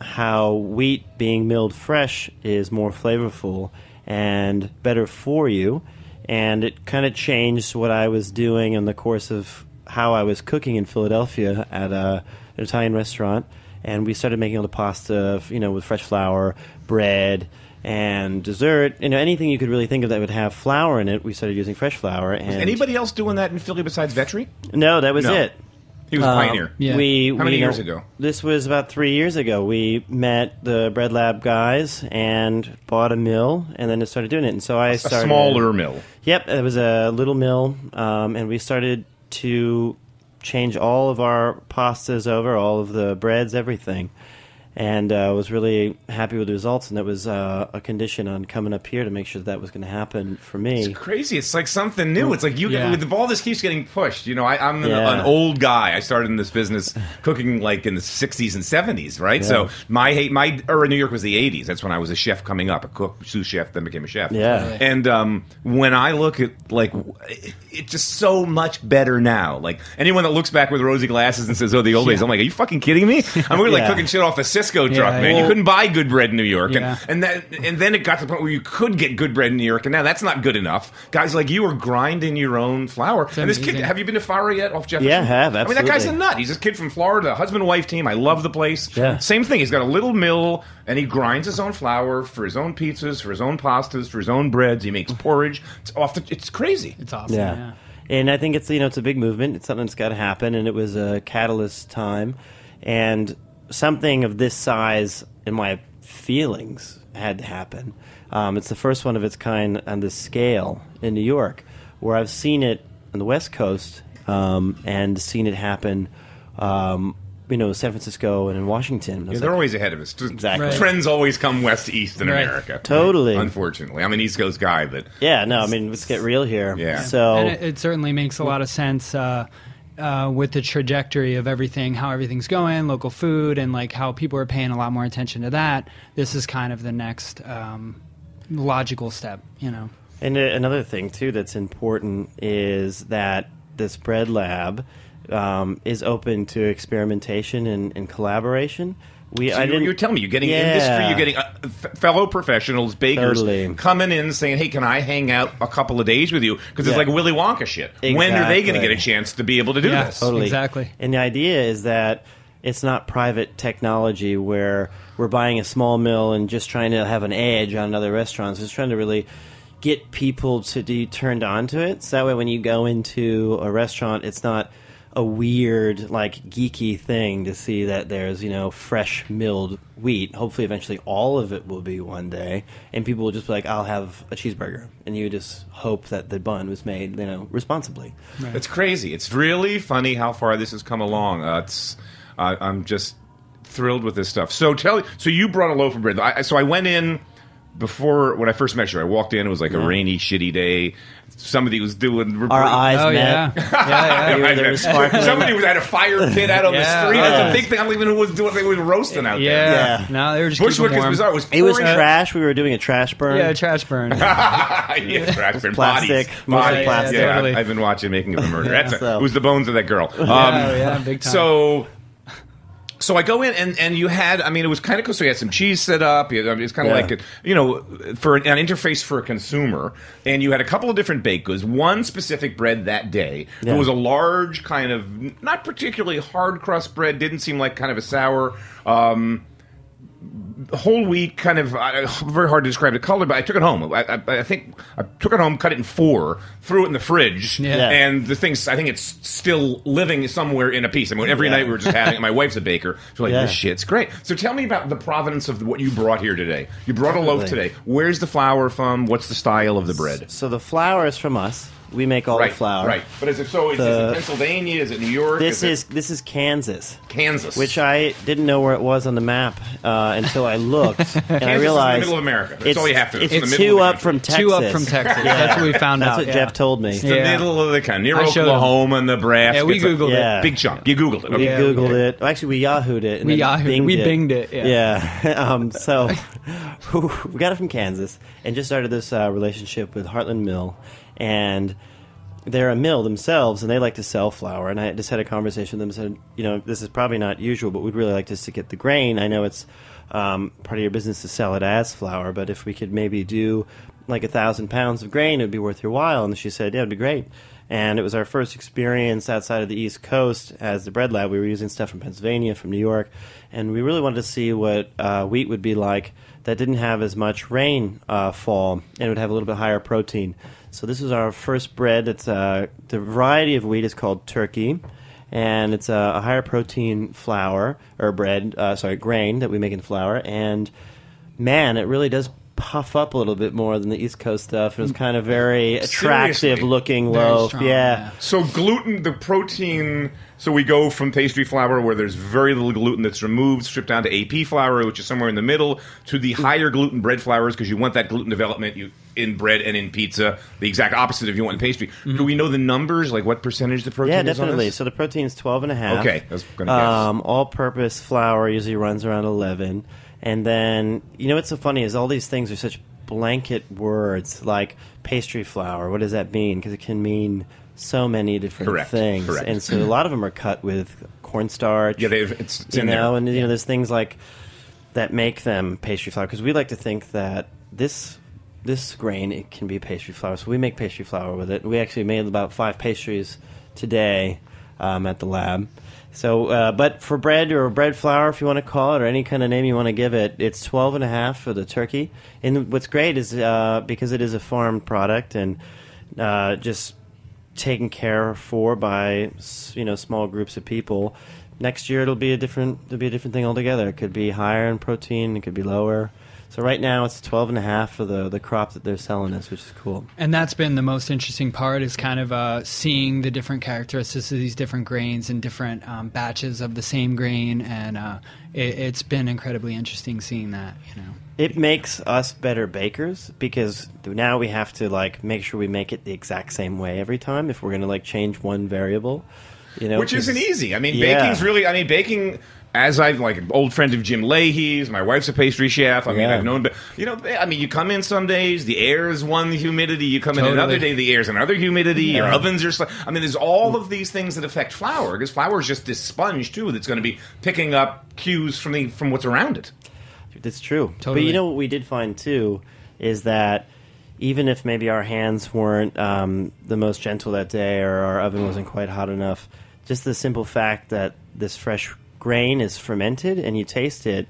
how wheat being milled fresh is more flavorful and better for you. And it kind of changed what I was doing in the course of how I was cooking in Philadelphia at a, an Italian restaurant. And we started making all the pasta, you know, with fresh flour, bread, and dessert. You know, anything you could really think of that would have flour in it, we started using fresh flour. And Is anybody else doing that in Philly besides Vetri? No, that was No. it. He was a Um, pioneer. Yeah. We, How many we, years ago? This was about three years ago. We met the Bread Lab guys and bought a mill, and then started doing it. And so I A started smaller mill. Yep, it was a little mill, um, and we started to change all of our pastas over, all of the breads, everything. And uh, was really happy with the results, and that was uh, a condition on coming up here to make sure that, that was going to happen for me. It's crazy. It's like something new. It's like you Yeah. get all this keeps getting pushed. You know, I, I'm an, Yeah. an old guy. I started in this business cooking like in the 60s and 70s, right? So my hate my era in New York was the 80s. That's when I was a chef coming up, a cook, sous chef, then became a chef. Yeah. And um, when I look at like, it- it's just so much better now. Like anyone that looks back with rosy glasses and says, "Oh, the old days," I'm like, "Are you fucking kidding me?" I'm really like Yeah. cooking shit off a Sysco Yeah, truck, man. yeah. You couldn't buy good bread in New York, Yeah. and and that and then it got to the point where you could get good bread in New York, and now that's not good enough. Guys like you are grinding your own flour. and this kid, have you been to Faro yet off Jefferson? Yeah, I have, I mean, that guy's a nut. He's this kid from Florida, husband wife team. I love the place. Yeah. Same thing. He's got a little mill, and he grinds his own flour for his own pizzas, for his own pastas, for his own breads. He makes [LAUGHS] porridge. It's off the. It's crazy. It's awesome. Yeah. Yeah. And I think it's you know it's a big movement. It's something that's got to happen, and it was a catalyst time, and something of this size, in my feelings, had to happen. Um, it's the first one of its kind on this scale in New York, where I've seen it on the West Coast um, and seen it happen. Um, you know, San Francisco and in Washington. Yeah, they're always ahead of us. Exactly. Right. Trends always come west to east in Right. America. Totally. Unfortunately, I'm an East Coast guy, but yeah, no, I mean, let's get real here. Yeah. So And it, it certainly makes a lot of sense. Uh, uh, with the trajectory of everything, how everything's going, local food, and like how people are paying a lot more attention to that. This is kind of the next um, logical step, you know. And uh, another thing too that's important is that this bread lab um, is open to experimentation and, and collaboration. We So I you're, you're telling me you're getting Yeah. industry, you're getting uh, f- fellow professionals, bakers Totally. coming in saying, "Hey, can I hang out a couple of days with you?" Because it's like Willy Wonka shit. When are they going to get a chance to be able to do Yeah. this? Totally. Exactly. And the idea is that it's not private technology where we're buying a small mill and just trying to have an edge on other restaurants. It's trying to really get people to be turned on to it. So that way, when you go into a restaurant, it's not a weird, like geeky thing to see that there's you know fresh milled wheat. Hopefully, eventually, all of it will be one day, and people will just be like, "I'll have a cheeseburger," and you just hope that the bun was made, you know, responsibly. It's crazy. It's really funny how far this has come along. Uh, it's I'm just thrilled with this stuff. So tell so you brought a loaf of bread. I, so I went in before when I first met you. I walked in. It was like a rainy, shitty day. Somebody was doing Our eyes Oh met. yeah, [LAUGHS] yeah, yeah. [LAUGHS] You were there sparkling. Somebody was at a fire pit out on Yeah. the street. That's Yeah. a big thing. I don't even know who was doing. They were roasting out yeah. Yeah. No, they were just. Bushwick keeping is warm. bizarre. It was, It was pouring- trash. We were doing a trash burn. Yeah, trash burn. [LAUGHS] yeah, trash bin Plastic, bodies. mostly Bodies. plastic. Yeah, Totally. I've been watching Making of a Murder. That's So- it was the bones of that girl. Um, yeah, yeah, big time. So, so I go in and, and you had, I mean, it was kind of cool. So you had some cheese set up. You, I mean, it's kind of Yeah. like, a, you know, for an, an interface for a consumer. And you had a couple of different baked goods. One specific bread that day. Yeah. It was a large kind of, not particularly hard crust bread. Didn't seem like kind of a sour. Um, whole wheat, kind of uh, very hard to describe the color, but I took it home. I, I, I think I took it home, cut it in four, threw it in the fridge, Yeah. Yeah. and the thing's. I think it's still living somewhere in a piece. I mean, every Yeah. night we were just having it. My [LAUGHS] wife's a baker, so like Yeah. this shit's great. So tell me about the provenance of what you brought here today. You brought a loaf today. Where's the flour from? What's the style of the bread? So the flour is from us. We make all right, the flour. right. But is it so? Is, The- it Pennsylvania? Is it New York? This it is this is Kansas, Kansas, which I didn't know where it was on the map uh, until I looked, [LAUGHS] and I Kansas is in the middle of America. That's it's, all you have to. It's, It's in the middle two of the up from. Texas. Two up from Texas. That's what we found That's out. what yeah. Jeff told me. the Yeah. middle of the country, near I showed him. Oklahoma, Nebraska. Yeah, we It's a Googled Yeah. Big chunk. You Googled it. We Okay. Yeah, Googled we- it. Actually, we Yahooed it. And We then Yahooed- binged we it. binged it, yeah. [LAUGHS] um, so [LAUGHS] we got it from Kansas and just started this uh, relationship with Heartland Mill, and they're a mill themselves, and they like to sell flour. And I just had a conversation with them. and Said, you know, this is probably not usual, but we'd really like just to get the grain. I know it's um, part of your business to sell it as flour, but if we could maybe do like a thousand pounds of grain, it would be worth your while. And she said, yeah, it'd be great. And it was our first experience outside of the East Coast as the bread lab. We were using stuff from Pennsylvania, from New York, and we really wanted to see what uh, wheat would be like that didn't have as much rain uh, fall and would have a little bit higher protein. So this is our first bread. It's uh, the variety of wheat is called turkey, and it's a, a higher protein flour or bread. Uh, sorry, grain that we make in flour. And man, it really does puff up a little bit more than the East Coast stuff. It was kind of very attractive Seriously? looking Very loaf. strong, yeah. yeah. So gluten, the protein. So we go from pastry flour, where there's very little gluten that's removed, stripped down to AP flour, which is somewhere in the middle, to the higher gluten bread flours because you want that gluten development you, in bread and in pizza. The exact opposite if you want in pastry. Mm-hmm. Do we know the numbers, like what percentage the protein Yeah, is on definitely. this? So the protein's 12 and a half. Okay, I was gonna guess. Um, all-purpose flour usually runs around 11. And then, you know what's so funny is all these things are such blanket words like pastry flour. What does that mean? Because it can mean so many different Correct, things. correct. And so a lot of them are cut with cornstarch. Yeah, they've- it's- it's you in there. know, and you know, there's things like that make them pastry flour because we like to think that this this grain it can be pastry flour. So we make pastry flour with it. We actually made about five pastries today um, at the lab. So, uh, but for bread or bread flour, if you want to call it, or any kind of name you want to give it, it's 12 and a half for the turkey. And what's great is uh, because it is a farm product and uh, just taken care for by you know small groups of people. Next year it'll be a different it'll be a different thing altogether. It could be higher in protein, it could be lower. So right now it's 12 and a half for the the crop that they're selling us, which is cool. And that's been the most interesting part is kind of uh, seeing the different characteristics of these different grains and different um, batches of the same grain, and uh, it, it's been incredibly interesting seeing that. You know, It makes us better bakers because now we have to like make sure we make it the exact same way every time if we're going to like change one variable. You know, which isn't easy. I mean, Yeah. baking's really. I mean, baking. As I've like an old friend of Jim Lahey's, my wife's a pastry chef. I mean, Yeah. I've known, you know, I mean, you come in some days, the air is one humidity. You come in another day, the air is another humidity. Your ovens are. sli- I mean, there's all of these things that affect flour because flour is just this sponge too that's going to be picking up cues from the from what's around it. That's true. But you know what we did find too is that even if maybe our hands weren't um, the most gentle that day or our oven wasn't quite hot enough, just the simple fact that this fresh grain is fermented and you taste it,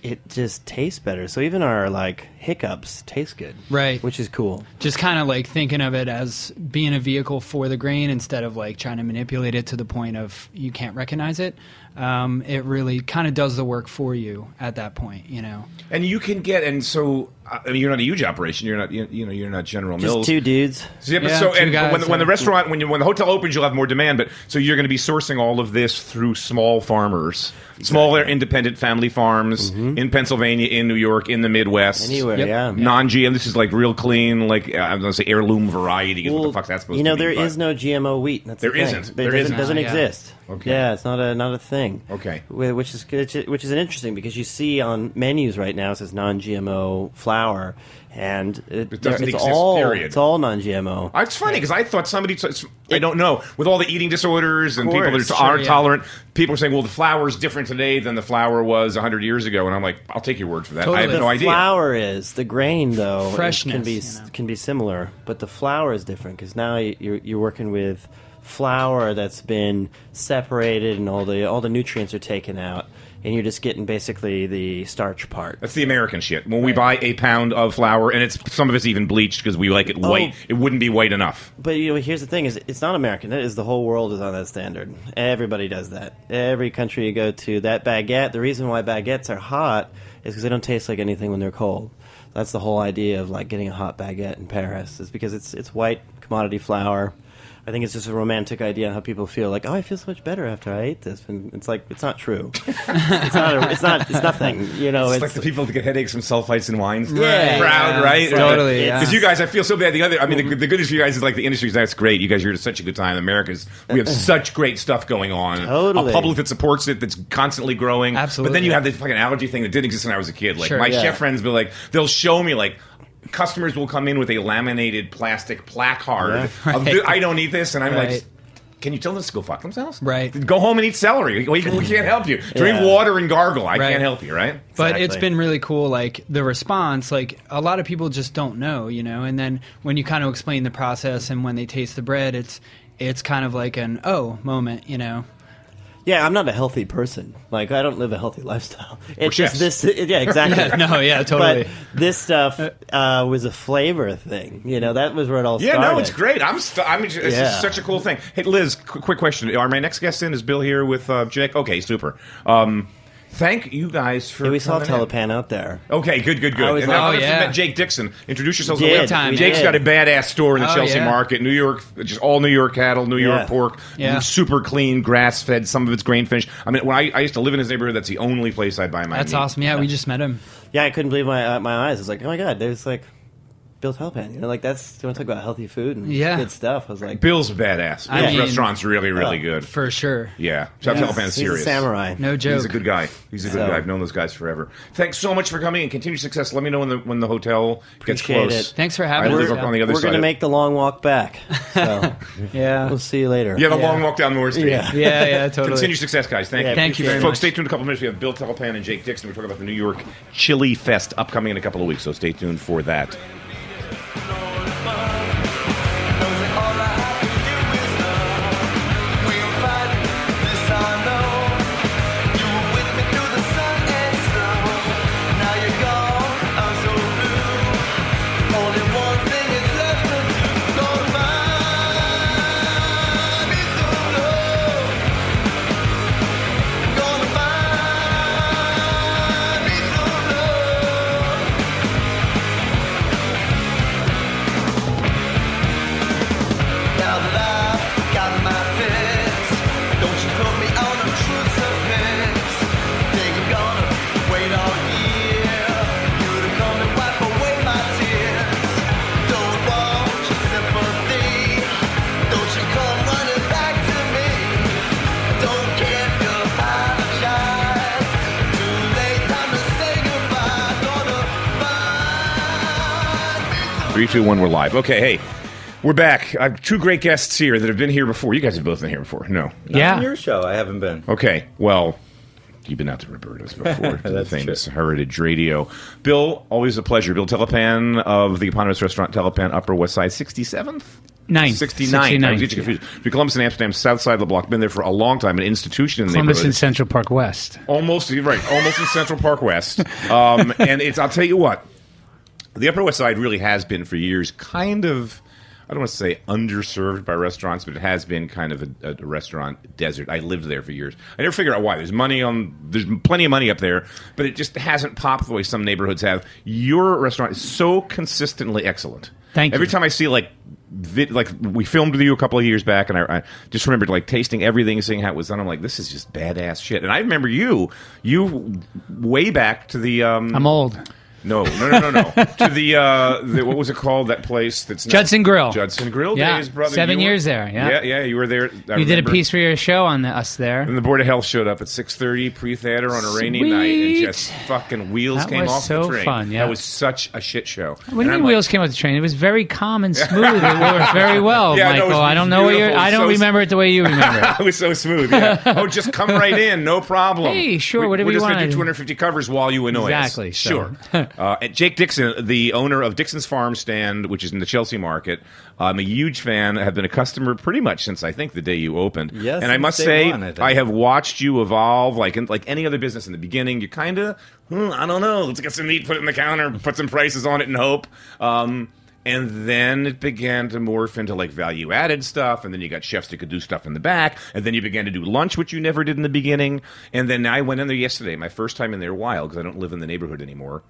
it just tastes better. So even our like hiccups taste good, Right. Which is cool. just kind of like thinking of it as being a vehicle for the grain instead of like trying to manipulate it to the point of you can't recognize it. Um, it really kind of does the work for you at that point, you know. And you can get and so I mean, you're not a huge operation. You're not you, you know you're not General Just Mills. two dudes. So, yeah, but Yeah, so two and guys, when, when the restaurant when you when the hotel opens, you'll have more demand. But so you're going to be sourcing all of this through small farmers, smaller independent family farms in Pennsylvania, in New York, in the Midwest, Mm-hmm. Anywhere, Yep. yeah. non-GM. This is like real clean, like uh, I'm going to say heirloom variety. Is what the fuck that's supposed you know, to there but- is no GMO wheat. That's There the thing. isn't. There There doesn't, isn't. doesn't Oh, yeah. exist. Okay. Yeah, it's not a not a thing. Okay. Which is which is interesting because you see on menus right now it says non-GMO flour, and it, It doesn't it's exist, all period. it's all non-GMO. Uh, It's funny because I thought somebody. it's- I don't know. With all the eating disorders and people course, that sure, aren't yeah. tolerant, people are saying, "Well, the flour is different today than the flour was hundred years ago," and I'm like, "I'll take your word for that." I have the no idea. The flour is the grain though it Freshness, can be you know. can be similar, but the flour is different because now you- you're you're working with flour that's been separated and all the all the nutrients are taken out, and you're just getting basically the starch part. That's the American shit. When we buy a pound of flour, and it's some of it's even bleached because we like it Oh. white, it wouldn't be white enough. But you know, here's the thing: is it's not American. That is the whole world is on that standard. Everybody does that. Every country you go to, that baguette. The reason why baguettes are hot is because they don't taste like anything when they're cold. That's the whole idea of like getting a hot baguette in Paris is because it's it's white commodity flour. I think it's just a romantic idea how people feel like, oh, I feel so much better after I ate this, and it's like it's not true. [LAUGHS] it's not. A, it's not. It's nothing. You know, It's, it's, like the people that get headaches from sulfites and wines. Yeah. proud, Yeah. right? Totally, yeah. Because you guys, I feel so bad. The other, I mean, the, mm-hmm. the good news for you guys is like the industry's that's great. You guys are at such a good time. America's, we have uh-uh. such great stuff going on. Totally. A public that supports it, that's constantly growing. Absolutely. But then you have this fucking allergy thing that didn't exist when I was a kid. Like Sure. my Yeah. chef friends be like, they'll show me like. Customers will come in with a laminated plastic placard Yeah. of "Th- I don't eat this, and I'm like, can you tell them to go fuck themselves? Right. Go home and eat celery. We, we [LAUGHS] can't help you. Drink Yeah. water and gargle. I Right. can't help you, right? But Exactly. it's been really cool, like the response. Like a lot of people just don't know, you know. And then when you kind of explain the process and when they taste the bread, it's it's kind of like an oh moment, you know. Yeah, I'm not a healthy person. Like I don't live a healthy lifestyle. [LAUGHS] It's just this. Yeah, [LAUGHS] exactly. Yeah, no, yeah, totally. But this stuff uh, was a flavor thing. You know, that was where it all started. Yeah, started. no, it's great. I'm. St- I'm. It's Yeah. such a cool thing. Hey, Liz, qu- quick question: Are my next guest in? Is Bill here with uh, Jake? Okay, super. Um, thank you guys for. Yeah, we saw coming in. Telepan out there. Okay, good, good, good. I was and like- now Oh, if you yeah. met Jake Dickson. Introduce yourselves. Did, to Time, we Jake's did. got a badass store in the Oh, Chelsea yeah. Market, New York. Just all New York cattle, New York Yeah. pork, Yeah. super clean, grass fed. Some of it's grain finished. I mean, when I, I used to live in his neighborhood, that's the only place I'd buy my. That's meat. awesome. Yeah, we just met him. Yeah, I couldn't believe my uh, my eyes. I was like, oh my god, there's like Bill Telepan. You know, like that's you want to talk about healthy food and Yeah. good stuff. I was like, Bill's badass. I Bill's mean- restaurant's really, really Oh. good. For sure. Yeah, Chef Yeah. Telepan's he's serious. a samurai. No joke. He's a good guy. He's a good So- guy. I've known those guys forever. Thanks so much for coming and continued success. Let me know when the when the hotel gets Appreciate close. it. Thanks for I having live us. up on the other We're side. gonna of- make the long walk back. So [LAUGHS] Yeah. we'll see you later. yeah, the Yeah. long walk down North Street. Yeah. Yeah, yeah, totally. Continued success, guys. Thank Yeah, you. Thank you very Folks, much. stay tuned in a couple minutes. We have Bill Telepan and Jake Dickson. We're talking about the New York Chili Fest upcoming in a couple of weeks, so stay tuned for that. Two, one. We're live. Okay, hey, we're back. I have two great guests here that have been here before. You guys have both been here before. No. On your show, I haven't been. Okay. Well, you've been out to Roberta's before. to [LAUGHS] the That's famous Heritage Radio. Bill, always a pleasure. Bill Telepan of the eponymous restaurant Telepan, Upper West Side, 67th? Ninth. 69. 69th, I get you confused. Between Columbus and Amsterdam, south side of the block. Been there for a long time. An institution in the Columbus neighborhood. and Central Park West. Almost, you're right. Almost in Central Park West. Um, [LAUGHS] and it's, I'll tell you what, the Upper West Side really has been for years kind of, I don't want to say underserved by restaurants, but it has been kind of a, a restaurant desert. I lived there for years. I never figured out why. There's money on, there's plenty of money up there, but it just hasn't popped the way some neighborhoods have. Your restaurant is so consistently excellent. Thank you. Every you. time I see like, vid, like we filmed with you a couple of years back, and I, I just remembered like tasting everything, seeing how it was done. I'm like, this is just badass shit. And I remember you, you way back to the. Um, I'm old. No, no, no, no, no. [LAUGHS] to the, uh, the what was it called? That place that's now- Judson Grill. Judson Grill Yeah, days, brother. seven You were- years there, yeah. yeah, yeah. You were there. I You did a remember. piece for your show on the, us there. And the board of health showed up at six thirty pre-theater on a rainy night, and Sweet. just fucking wheels That came was off so the train. fun, yeah. That was such a shit show. When And you I'm mean like, wheels came off the train, it was very calm and smooth. it worked [LAUGHS] very well, Yeah, no, it Michael. was I don't know what you're. beautiful. I don't So- remember it the way you remember it. [LAUGHS] it was so smooth. Yeah. oh, just come right in, no problem. Hey, sure, We- whatever We're you just gonna want. do 250 covers while you annoy us. Exactly, so- Sure. Uh, and Jake Dickson, the owner of Dickson's Farm Stand, which is in the Chelsea market. I'm a huge fan. I have been a customer pretty much since I think the day you opened. Yes, and I must say, one, I. I have watched you evolve. Like in, like any other business in the beginning, you kind of, hmm, I don't know, let's get some meat, put it in the counter, put some prices on it, and hope. Um, and then it began to morph into like value added stuff, and then you got chefs that could do stuff in the back, and then you began to do lunch, which you never did in the beginning. And then I went in there yesterday, my first time in there a while because I don't live in the neighborhood anymore.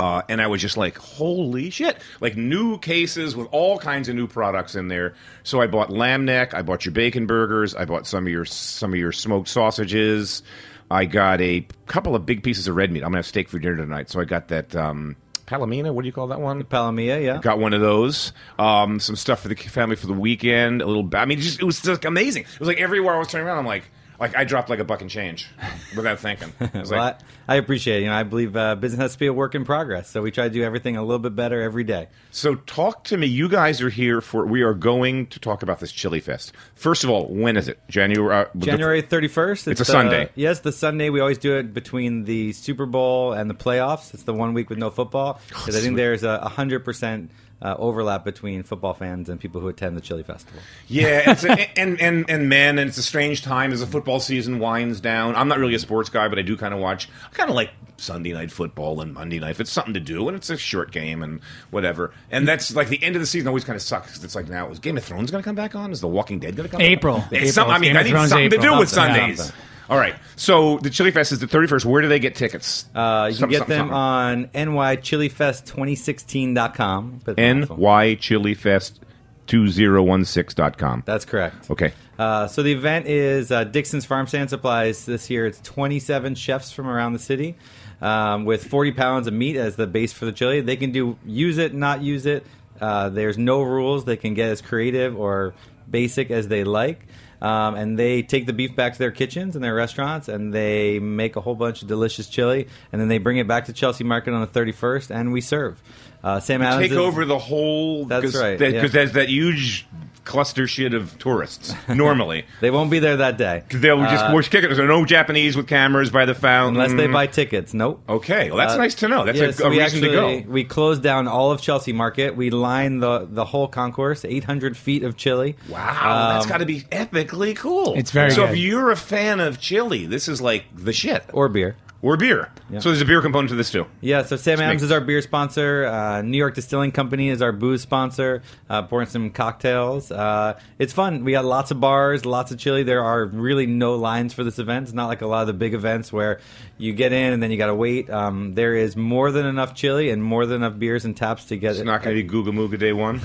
Uh, and I was just like, holy shit. Like new cases with all kinds of new products in there. So I bought lamb neck, I bought your bacon burgers, I bought some of your some of your smoked sausages. I got a couple of big pieces of red meat. I'm gonna have steak for dinner tonight. So I got that um Palomina, what do you call that one? Palomia. yeah. Got one of those. Um, some stuff for the family for the weekend. A little. I mean, just it was just amazing. It was like everywhere I was turning around, I'm like, like I dropped like a buck and change without thinking. [LAUGHS] Well, like, I, I appreciate it. You know, I believe uh, business has to be a work in progress, so we try to do everything a little bit better every day. So talk to me. You guys are here for. We are going to talk about this Chili Fest. First of all, when is it? January. Uh, January 31st. It's a uh, Sunday. Yes, the Sunday. We always do it between the Super Bowl and the playoffs. It's the one week with no football [SIGHS] because I think there's a 100% uh, overlap between football fans and people who attend the Chili Festival. yeah, it's a, [LAUGHS] and and and man, and it's a strange time as the football season winds down. I'm not really a sports guy, but I do kind of watch. I kind of like Sunday night football and Monday night. If it's something to do and it's a short game and whatever. And that's like the end of the season always kind of sucks. 'cause It's like now is Game of Thrones going to come back on? Is The Walking Dead going to come? April. Back on? April. Some, I mean, Game I of need Thrones something to do with Sundays. something. All right. So the Chili Fest is the 31st. Where do they get tickets? Uh, you can get something, them something. on nychilifest2016.com. But NY Chili Fest 2016.com. That's correct. Okay. Uh, so the event is uh, Dickson's Farm Stand Supplies. This year it's 27 chefs from around the city um, with 40 pounds of meat as the base for the chili. They can do use it, not use it. Uh, there's no rules. They can get as creative or basic as they like. Um, and they take the beef back to their kitchens and their restaurants, and they make a whole bunch of delicious chili, and then they bring it back to Chelsea Market on the 31st, and we serve. Uh, Sam Adams Take is- over the whole. That's cause right, Because yeah. there's that huge cluster shit of tourists normally. [LAUGHS] They won't be there that day. 'Cause They'll just Uh, we're kicking. There's no Japanese with cameras by the fountain unless they buy tickets. Nope. Okay, well that's Uh, nice to know. That's yes, a, a we reason actually, to go. We closed down all of Chelsea Market. We lined the the whole concourse, 800 feet of chili. Wow, that's got to be epically cool. It's very so. good. If you're a fan of chili, this is like the shit. or beer. Or beer. Yeah. So there's a beer component to this too. Yeah, so Sam Adams is our beer sponsor. Uh, New York Distilling Company is our booze sponsor. Uh, pouring some cocktails. Uh, it's fun. We got lots of bars, lots of chili. There are really no lines for this event. It's not like a lot of the big events where you get in and then you got to wait. Um, there is more than enough chili and more than enough beers and taps to get It's it. not going to be Googa Mooga Day one.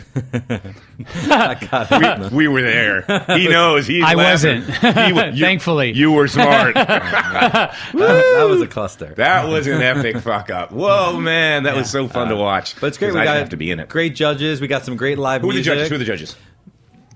God, [LAUGHS] we, [LAUGHS] we were there. He [LAUGHS] knows. He's I laughing. wasn't. He you- Thankfully. you were smart. that, that was a cluster. That was an epic fuck up. Whoa, man, that was so fun to watch. But it's great. We I got have to be in it. Great judges. We got some great live Who are the judges? Who are the judges?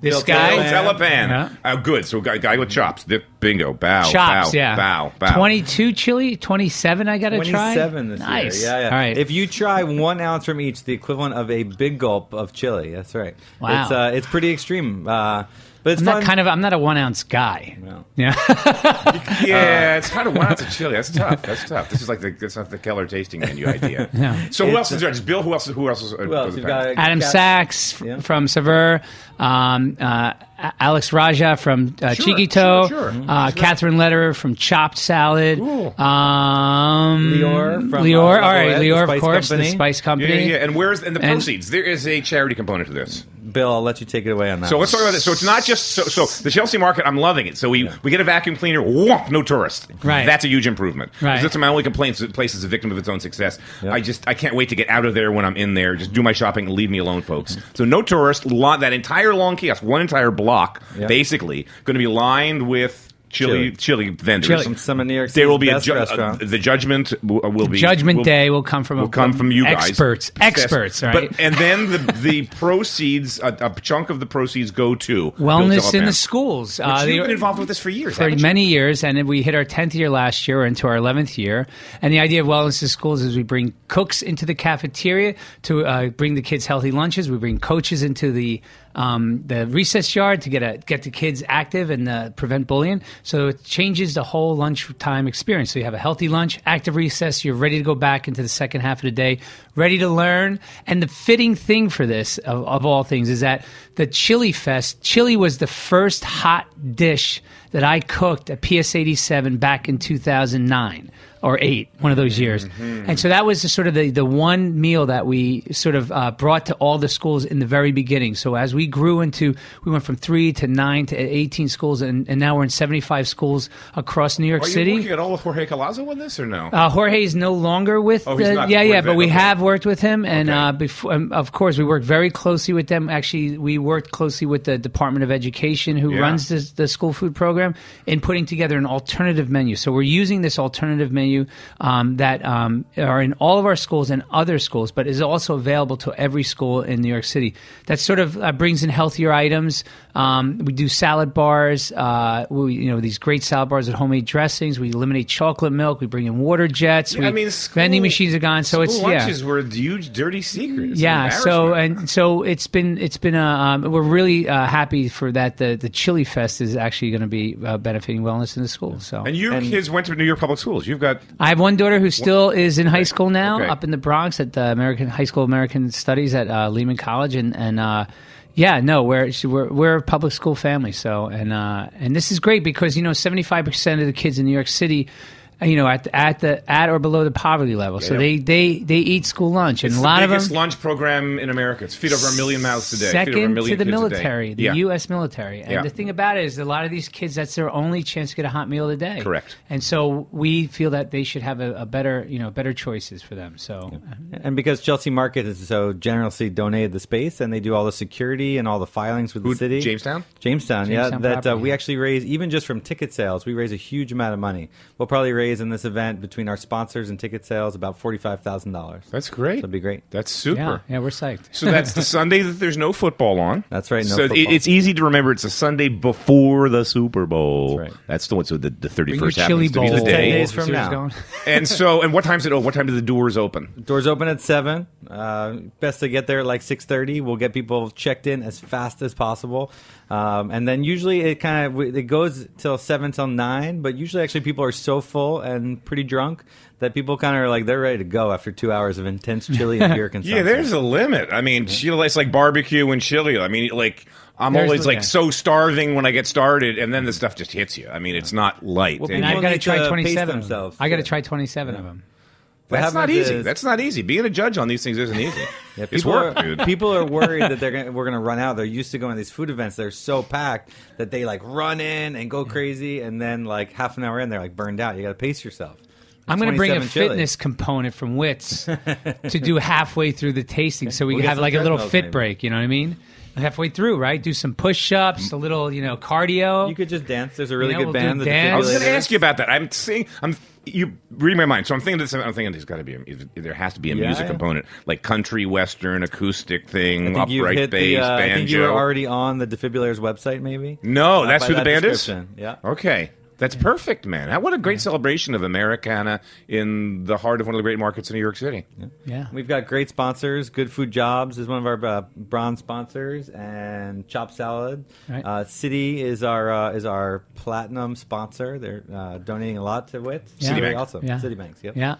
This Bill guy, Telepan. Yeah. Oh, good. So guy, guy with chops. Dip, bingo. Bow. chops, bow, yeah. Bow. Bow. 22 chili, 27 I got to try. 27 this nice. year. Yeah, yeah. All right. If you try one ounce from each, the equivalent of a big gulp of chili. That's right. Wow. It's uh, it's pretty extreme. Uh, but it's I'm fun. not kind of I'm not a 1 ounce guy. No. Yeah. Yeah, [LAUGHS] it's kind of one ounce of chili. That's tough. That's tough. This is like the that's not the Keller tasting menu [LAUGHS] idea. Yeah. So who else is judges? Bill. Who else? Who else is? Who else? You've got Adam Cat- Sachs Yeah. from Saveur, um, uh, Alex Raij from uh, Sure, Txikito, sure, sure. Uh, Catherine Lederer from Chopped Salad, Cool. um, Lior from, Lior, uh, all right, La Boîte, the Lior, of course, Company. the Spice Company. yeah, yeah. And where's and the And- proceeds? There is a charity component to this. Bill, I'll let you take it away on that. So let's talk about this. So it's not just so, so the Chelsea market. I'm loving it. So we we get a vacuum cleaner. whoop, no tourists. Right. That's a huge improvement. Right. That's my only complaint. is The place is a victim of its own success. Yep. I just I can't wait to get out of there when I'm in there. Just do my shopping and leave me alone, folks. So no tourist. Lo- that entire long kiosk, one entire block, Yep. basically going to be lined with. Chili, chili, vendors. Chili. Some, some of New York There will City's be a best ju- uh, restaurant. the judgment w- will be Judgment will- Day will come from will come from you guys, experts, experts, But- right? and then the the proceeds, a, a chunk of the proceeds go to Wellness in the schools. Which Uh, you've the- been involved with this for years, for haven't you? many years, and then we hit our tenth year last year, into our eleventh year. And the idea of wellness in schools is we bring cooks into the cafeteria to uh, bring the kids healthy lunches. We bring coaches into the um, the recess yard to get a, get the kids active and uh, prevent bullying. So it changes the whole lunchtime experience. So you have a healthy lunch, active recess. You're ready to go back into the second half of the day, ready to learn. And the fitting thing for this, of, of all things, is that the Chili Fest. Chili was the first hot dish that I cooked at PS 87 back in 2009 or 8, one of those years. And so that was the, sort of the, the one meal that we sort of uh, brought to all the schools in the very beginning. So as we grew into, we went from 3 to 9 to 18 schools, and, and now we're in 75 schools across New York Are you City. working at all with Jorge Collazo on this or no? Uh, Jorge is no longer with. Oh, he's the- not yeah, yeah, but we okay. have worked with him, and Okay. uh, before, um, of course, we worked very closely with them. Actually, we worked closely with the Department of Education, who Yeah. runs this, the school food program, in putting together an alternative menu. So we're using this alternative menu um, that um, are in all of our schools and other schools, but is also available to every school in New York City. That sort of uh, brings in healthier items. Um, we do salad bars. Uh, we, you know, these great salad bars with homemade dressings. We eliminate chocolate milk. We bring in water jets. Yeah, we, I mean, school- vending machines are gone. So it's School yeah. lunches were a huge dirty secret. It's an Yeah, so and so it's been it's been a um, we're really uh, happy for that. The the Chili Fest is actually going to be uh, benefiting wellness in the school. So and your kids went to New York public schools. You've got I have one daughter who still is in high school now, Okay. up in the Bronx at the American High School of American Studies at uh, Lehman College, and and uh, yeah, no, we're we're we're a public school family. So and uh, and this is great because you know seventy five percent of the kids in New York City. You know, at the, at the at or below the poverty level, so Yeah. they, they they eat school lunch, and it's a the lot of them biggest lunch program in America. It's feed over a million mouths today. feed over a Second to the kids a day. military, the yeah. U.S. military. And Yeah. the thing about it is, a lot of these kids, that's their only chance to get a hot meal a day. Correct. And so we feel that they should have a, a better, you know, better choices for them. So And because Chelsea Market has so generously donated the space, and they do all the security and all the filings with Who- the city, Jamestown? Jamestown, yeah, Jamestown that uh, we actually raise even just from ticket sales, we raise a huge amount of money. We'll probably raise in this event between our sponsors and ticket sales about forty five thousand dollars. That's great. That'd be great. That's super. yeah, yeah, we're psyched. So that's the [LAUGHS] Sunday that there's no football on. That's right, no so football. it's easy to remember. It's a Sunday before the Super Bowl. That's right. That's the one. So the, the 31st chili happens to be bowl. the day. days from See where now. [LAUGHS] and so, and what time's it? Oh, what time do the doors open? Doors open at seven. Uh, best to get there at like six thirty. We'll get people checked in as fast as possible, um, and then usually it kind of it goes till seven till nine. But usually, actually, people are so full and pretty drunk that people kind of are like they're ready to go after two hours of intense [LAUGHS] chili and beer consumption. Yeah, there's a limit. I mean, chili, it's like barbecue and chili. I mean, like I'm There's always the- like yeah. so starving when I get started, and then the stuff just hits you. I mean, it's not light. Well, And And I've got to try 27 themselves. I got to try 27 of them. What that's not happens easy. is- That's not easy. Being a judge on these things isn't easy. [LAUGHS] Yeah, it's people work, are, dude. People are worried that they're [LAUGHS] gonna, we're going to run out. They're used to going to these food events. They're so packed that they like run in and go crazy, and then like half an hour in, they're like burned out. You got to pace yourself. I'm going to bring a chili. fitness component from Wits [LAUGHS] to do halfway through the tasting, so we We'll have like a little fit maybe. break. You know what I mean? Halfway through, right? Do some push-ups, a little, you know, cardio. You could just dance. There's a really You know, good we'll do band. the dance. I was going to Defibrillators. ask you about that. I'm seeing. I'm you read my mind. So I'm thinking this. I'm thinking there's got to be a, there has to be a Yeah, music yeah. component like country, western, acoustic I thing, think you've upright hit bass, the. Uh, banjo. I think you were already on the Defibrillators website, maybe. no, Uh, that's by who the that band is. description. Yeah. Okay. That's perfect, man. What a great celebration of Americana in the heart of one of the great markets in New York City. yeah. We've got great sponsors. Good Food Jobs is one of our uh, bronze sponsors, and Chop Salad. Right. Uh, City is our uh, is our platinum sponsor. They're uh, donating a lot to WIT. Yeah. Very Citibank. awesome. Yeah. Citibanks. Yep. Yeah.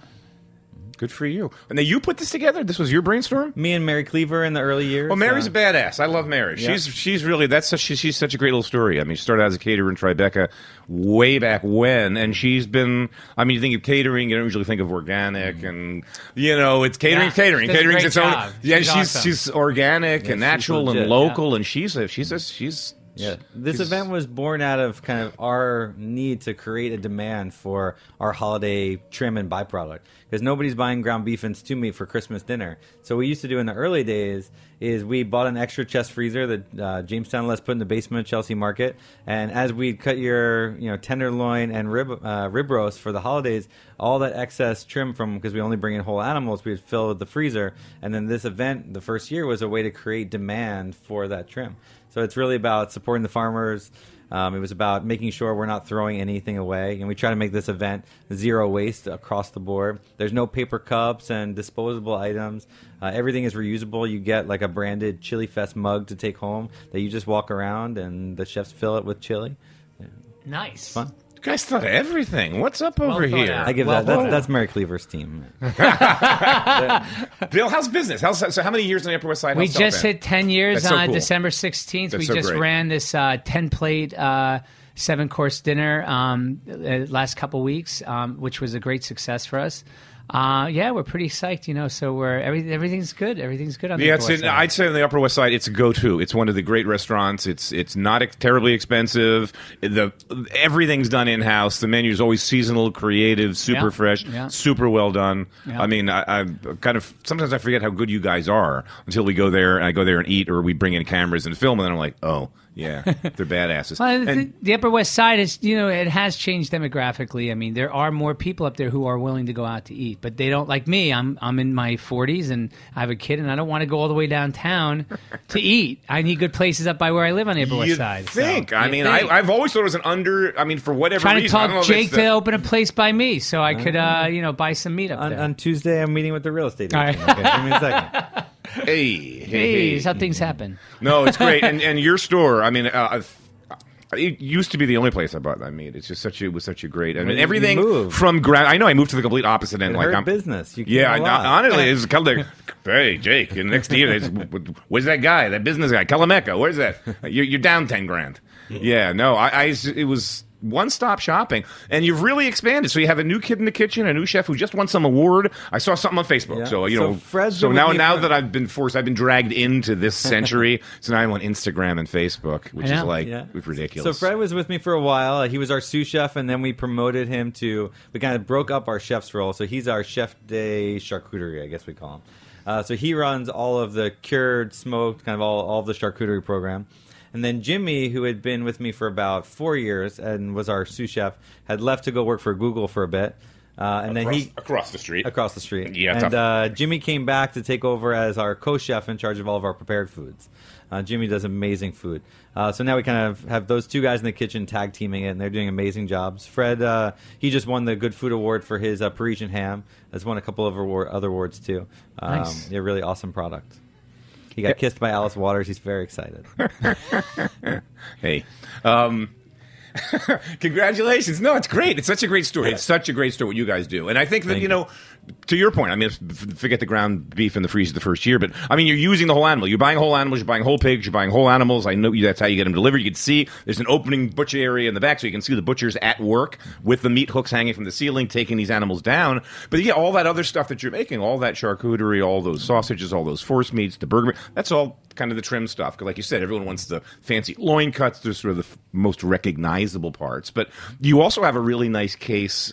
Good for you. And now you put this together. This was your brainstorm. Me and Mary Cleaver in the early years. Well, Mary's uh, a badass. I love Mary. Yeah. She's she's really that's such, she's, she's such a great little story. I mean, she started out as a caterer in Tribeca way back when, and she's been. I mean, you think of catering, you don't usually think of organic, and you know, it's catering, Yeah. catering, catering's its own. Yeah, She's she's awesome. she's organic Yeah, and natural legit, and local, and she's a she's a she's Yeah, this she's- event was born out of kind of our need to create a demand for our holiday trim and byproduct. Because nobody's buying ground beef and stew meat for Christmas dinner. So what we used to do in the early days is we bought an extra chest freezer that uh, Jamestown let us put in the basement of Chelsea Market, and as we cut your you know tenderloin and rib uh, rib roast for the holidays, all that excess trim from because we only bring in whole animals, we would fill the freezer, and then this event the first year was a way to create demand for that trim. So it's really about supporting the farmers. Um, it was about making sure we're not throwing anything away, and we try to make this event zero waste across the board. There's no paper cups and disposable items. Uh, everything is reusable. You get like a branded Chili Fest mug to take home that you just walk around, and the chefs fill it with chili. Nice. Fun. You guys thought of everything. What's up Well over thought here? out. I give Well, that. That's, that's Mary Cleaver's team. [LAUGHS] Bill, how's business? How's so? How many years on the Upper West Side? We How's just South Bend? hit 10 years That's so on cool. December 16th. That's we so just great. ran this uh, 10 plate, uh, seven course dinner um, uh, last couple weeks, um, which was a great success for us. Uh, yeah, we're pretty psyched, you know. So we're every, everything's good. Everything's good on the Yeah, Upper it's Side. I'd say on the Upper West Side, it's a go-to. It's one of the great restaurants. It's it's not ex- terribly expensive. The everything's done in house. The menu's always seasonal, creative, super Yeah, fresh, yeah. super well done. I mean, I, I kind of sometimes I forget how good you guys are until we go there and I go there and eat, or we bring in cameras and film, and then I'm like, oh yeah, they're badasses. Well, the, And- the Upper West Side is, you know, it has changed demographically. I mean, there are more people up there who are willing to go out to eat, but they don't like me. I'm I'm in my 40s and I have a kid, and I don't want to go all the way downtown to [LAUGHS] eat. I need good places up by where I live on the Upper West You'd Side. so- think? I You'd mean, think. I, I've always thought it was an under. I mean, for whatever trying to reason, I don't know talk if it's Jake the- to open a place by me so I could, uh, you know, buy some meat up on, there. on Tuesday, I'm meeting with the real estate All agent. right. Okay, give me a second. [LAUGHS] Hey, hey, hey, hey. how things happen. No, it's great. and and your [LAUGHS] store, I mean, uh, I've- it used to be the only place I bought that meat. It's just such a, it was such a great. I mean, you- everything moved. from ground. I know I moved to the complete opposite end. It like hurt I'm business. You Yeah, I, came a lot. honestly, [LAUGHS] it's kind of like, hey, Jake, and next to you, it's, where's that guy, that business guy, Colameco? Where's that? You're, you're down ten grand. [LAUGHS] Yeah, no, I, I it was one stop shopping, and you've really expanded. So you have a new kid in the kitchen, a new chef who just won some award. I saw something on Facebook. Yeah. So you So know, Fred's so now now that I've been forced, I've been dragged into this [LAUGHS] century. so now I'm on Instagram and Facebook, which is like Yeah. ridiculous. So Fred was with me for a while. He was our sous chef, and then we promoted him to. We kind of broke up our chef's role, so he's our chef de charcuterie, I guess we call him. Uh, so he runs all of the cured, smoked, kind of all, all of the charcuterie program. And then Jimmy, who had been with me for about four years and was our sous chef, had left to go work for Google for a bit. Uh, and then he across the street. across the street. Yeah, and tough. uh, Jimmy came back to take over as our co-chef in charge of all of our prepared foods. Uh, Jimmy does amazing food. Uh, so now we kind of have those two guys in the kitchen tag teaming it, and they're doing amazing jobs. Fred, uh, he just won the Good Food Award for his uh, Parisian ham. Has won a couple of award, other awards too. Um, Nice. Yeah, really awesome product. He got kissed by Alice Waters. He's very excited. [LAUGHS] Hey. Um, [LAUGHS] congratulations. No, it's great. It's such a great story. It's such a great story what you guys do. And I think that, Thank you you. know, to your point, I mean, forget the ground beef in the freezer the first year, but I mean, you're using the whole animal. You're buying whole animals, you're buying whole pigs, you're buying whole animals. I know that's how you get them delivered. You can see there's an opening butcher area in the back, so you can see the butchers at work with the meat hooks hanging from the ceiling, taking these animals down. But yeah, all that other stuff that you're making, all that charcuterie, all those sausages, all those force meats, the burger, that's all kind of the trim stuff. Because, like you said, everyone wants the fancy loin cuts. They're sort of the f- most recognizable parts. But you also have a really nice case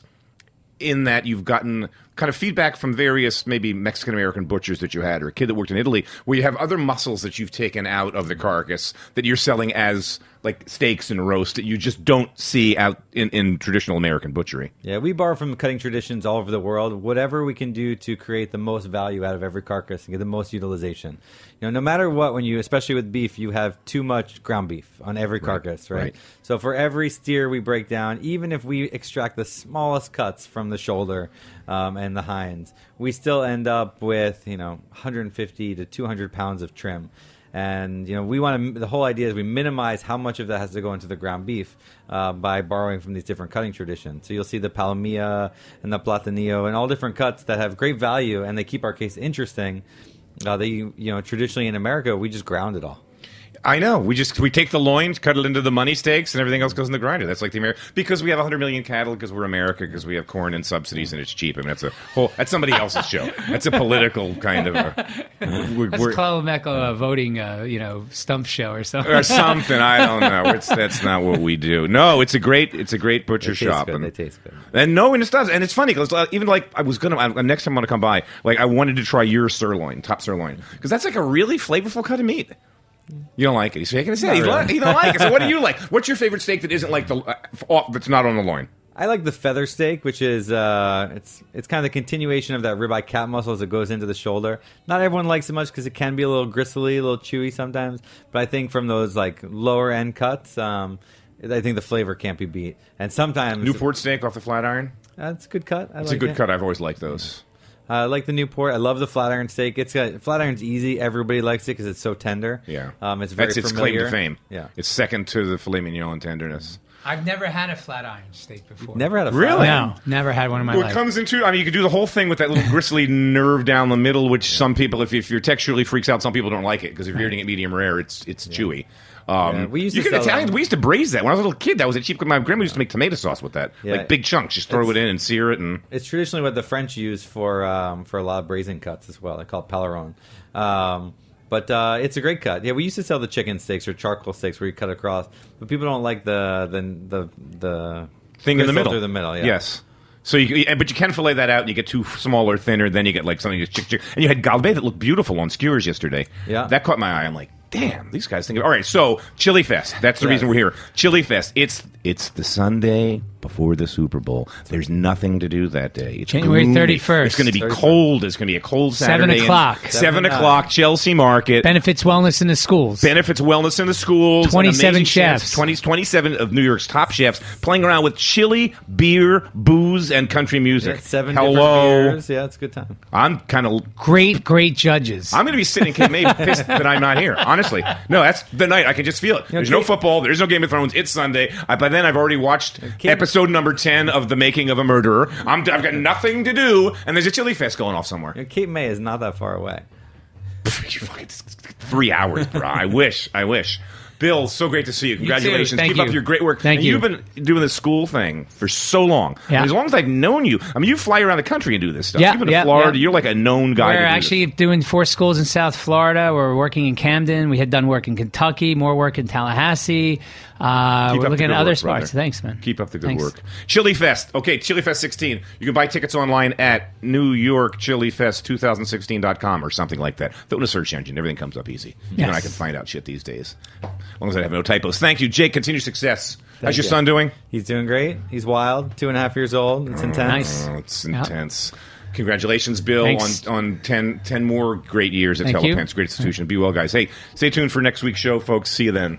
in that you've gotten kind of feedback from various maybe Mexican American butchers that you had, or a kid that worked in Italy, where you have other muscles that you've taken out of the carcass that you're selling as like steaks and roast that you just don't see out in, in traditional American butchery. Yeah, we borrow from cutting traditions all over the world. Whatever we can do to create the most value out of every carcass and get the most utilization. You know, no matter what, when you, especially with beef, you have too much ground beef on every carcass, right? right. So for every steer we break down, even if we extract the smallest cuts from the shoulder um, and the hinds, we still end up with you know 150 to 200 pounds of trim. And you know, we want to. The whole idea is we minimize how much of that has to go into the ground beef uh, by borrowing from these different cutting traditions. So you'll see the palomilla and the platanillo and all different cuts that have great value and they keep our case interesting. Uh, they, you know, traditionally in America, we just ground it all. I know. We just we take the loins, cut it into the money steaks, and everything else goes in the grinder. That's like the American because we have 100 million cattle because we're America because we have corn and subsidies and it's cheap. I mean, that's a whole that's somebody else's show. That's a political kind of. A, [LAUGHS] we're, That's we're- Chloe Meckel uh, voting, uh, you know, stump show or something. or something. I don't know. It's, that's not what we do. No, it's a great it's a great butcher They shop. good. and, They taste good. And no, and it does, and it's funny because even like I was gonna I, next time I want to come by, like I wanted to try your sirloin, top sirloin, because that's like a really flavorful cut of meat. You don't like it. He's shaking his head. He's really. he don't like it. So what do you [LAUGHS] like? What's your favorite steak that isn't like the uh, off, that's not on the loin? I like the feather steak, which is uh, it's it's kind of the continuation of that ribeye cap muscle as it goes into the shoulder. Not everyone likes it much because it can be a little gristly, a little chewy sometimes. But I think from those like lower end cuts, um, I think the flavor can't be beat. And sometimes Newport steak off the flat iron. that's a good cut. I It's like a good it. cut. I've always liked those. I like the Newport. I love the flat iron steak. It's got flat iron's easy. Everybody likes it because it's so tender. Yeah, um, it's very that's its familiar. claim to fame. Yeah, it's second to the filet mignon in tenderness. I've never had a flat iron steak before. never had a flat Really? iron. No, never had one in my Well, it comes into. I mean, you could do the whole thing with that little [LAUGHS] gristly nerve down the middle, which some people, if, if you're texturally freaks out, some people don't like it because if you're eating it medium rare, it's it's chewy. Um, Yeah, we used you to can Italians. them. We used to braise that when I was a little kid. That was a cheap. My grandma used to make tomato sauce with that, Yeah. like big chunks. Just throw It's- it in and sear it, and It's traditionally what the French use for um, for a lot of braising cuts as well. They call it paleron. Um, but uh, it's a great cut. Yeah, we used to sell the chicken steaks or charcoal steaks where you cut across, but people don't like the the the, the thing in the middle. Through the middle, yeah. Yes. So you, but you can fillet that out, and you get two smaller, thinner. Then you get like something that's chick chick. And you had galbi that looked beautiful on skewers yesterday. Yeah. that caught my eye. I'm like, damn, these guys think. Of, all right, so Chili Fest. That's the Yes. reason we're here. Chili Fest. It's it's the Sunday before the Super Bowl. There's nothing to do that day. It's January gloomy. 31st. It's going to be 31st. cold. It's going to be a cold Seven Saturday. and- o'clock. Seven, Seven o'clock. Chelsea Market. Benefits wellness in the schools. Benefits wellness in the schools. 27 amazing chefs. 20, 27 of New York's top chefs playing around with chili, beer, booze, and country music. Yeah, seven Hello. beers. Yeah, it's a good time. I'm kind of. great, great judges. I'm going to be sitting in Cape May pissed that I'm not here. Honestly, no, that's the night. I can just feel it. There's no football. There's no Game of Thrones. It's Sunday. I, by then, I've already watched Cape- episode number ten of The Making of a Murderer. I'm, I've got nothing to do, and there's a chili fest going off somewhere. You Cape May is not that far away. [LAUGHS] You fucking- three hours, bro. I wish. I wish. Bill, so great to see you. Congratulations. Thank Keep up you. your great work. Thank and you. You've been doing this school thing for so long. Yeah. As long as I've known you, I mean, you fly around the country and do this stuff. Yeah, You've been to yeah, Florida. yeah. You're like a known guy. We're do actually doing four schools in South Florida. We're working in Camden. We had done work in Kentucky, more work in Tallahassee. Uh, Keep we're up the looking at other work, spots. brother. Thanks, man. Keep up the good Thanks. work. Chili Fest. Okay, Chili Fest 16. You can buy tickets online at New York Chili Fest 2016.com or something like that. Throw in a search engine. Everything comes up easy. You Yes. know, I can find out shit these days. As long as I have no typos. Thank you, Jake. Continue success. How's your you. son doing? He's doing great. He's wild. Two and a half years old. It's intense. Nice. Oh, it's Yeah. intense. Congratulations, Bill, Thanks. on on 10, 10 more great years at Thank you. Great institution. Be well, guys. Hey, stay tuned for next week's show, folks. See you then.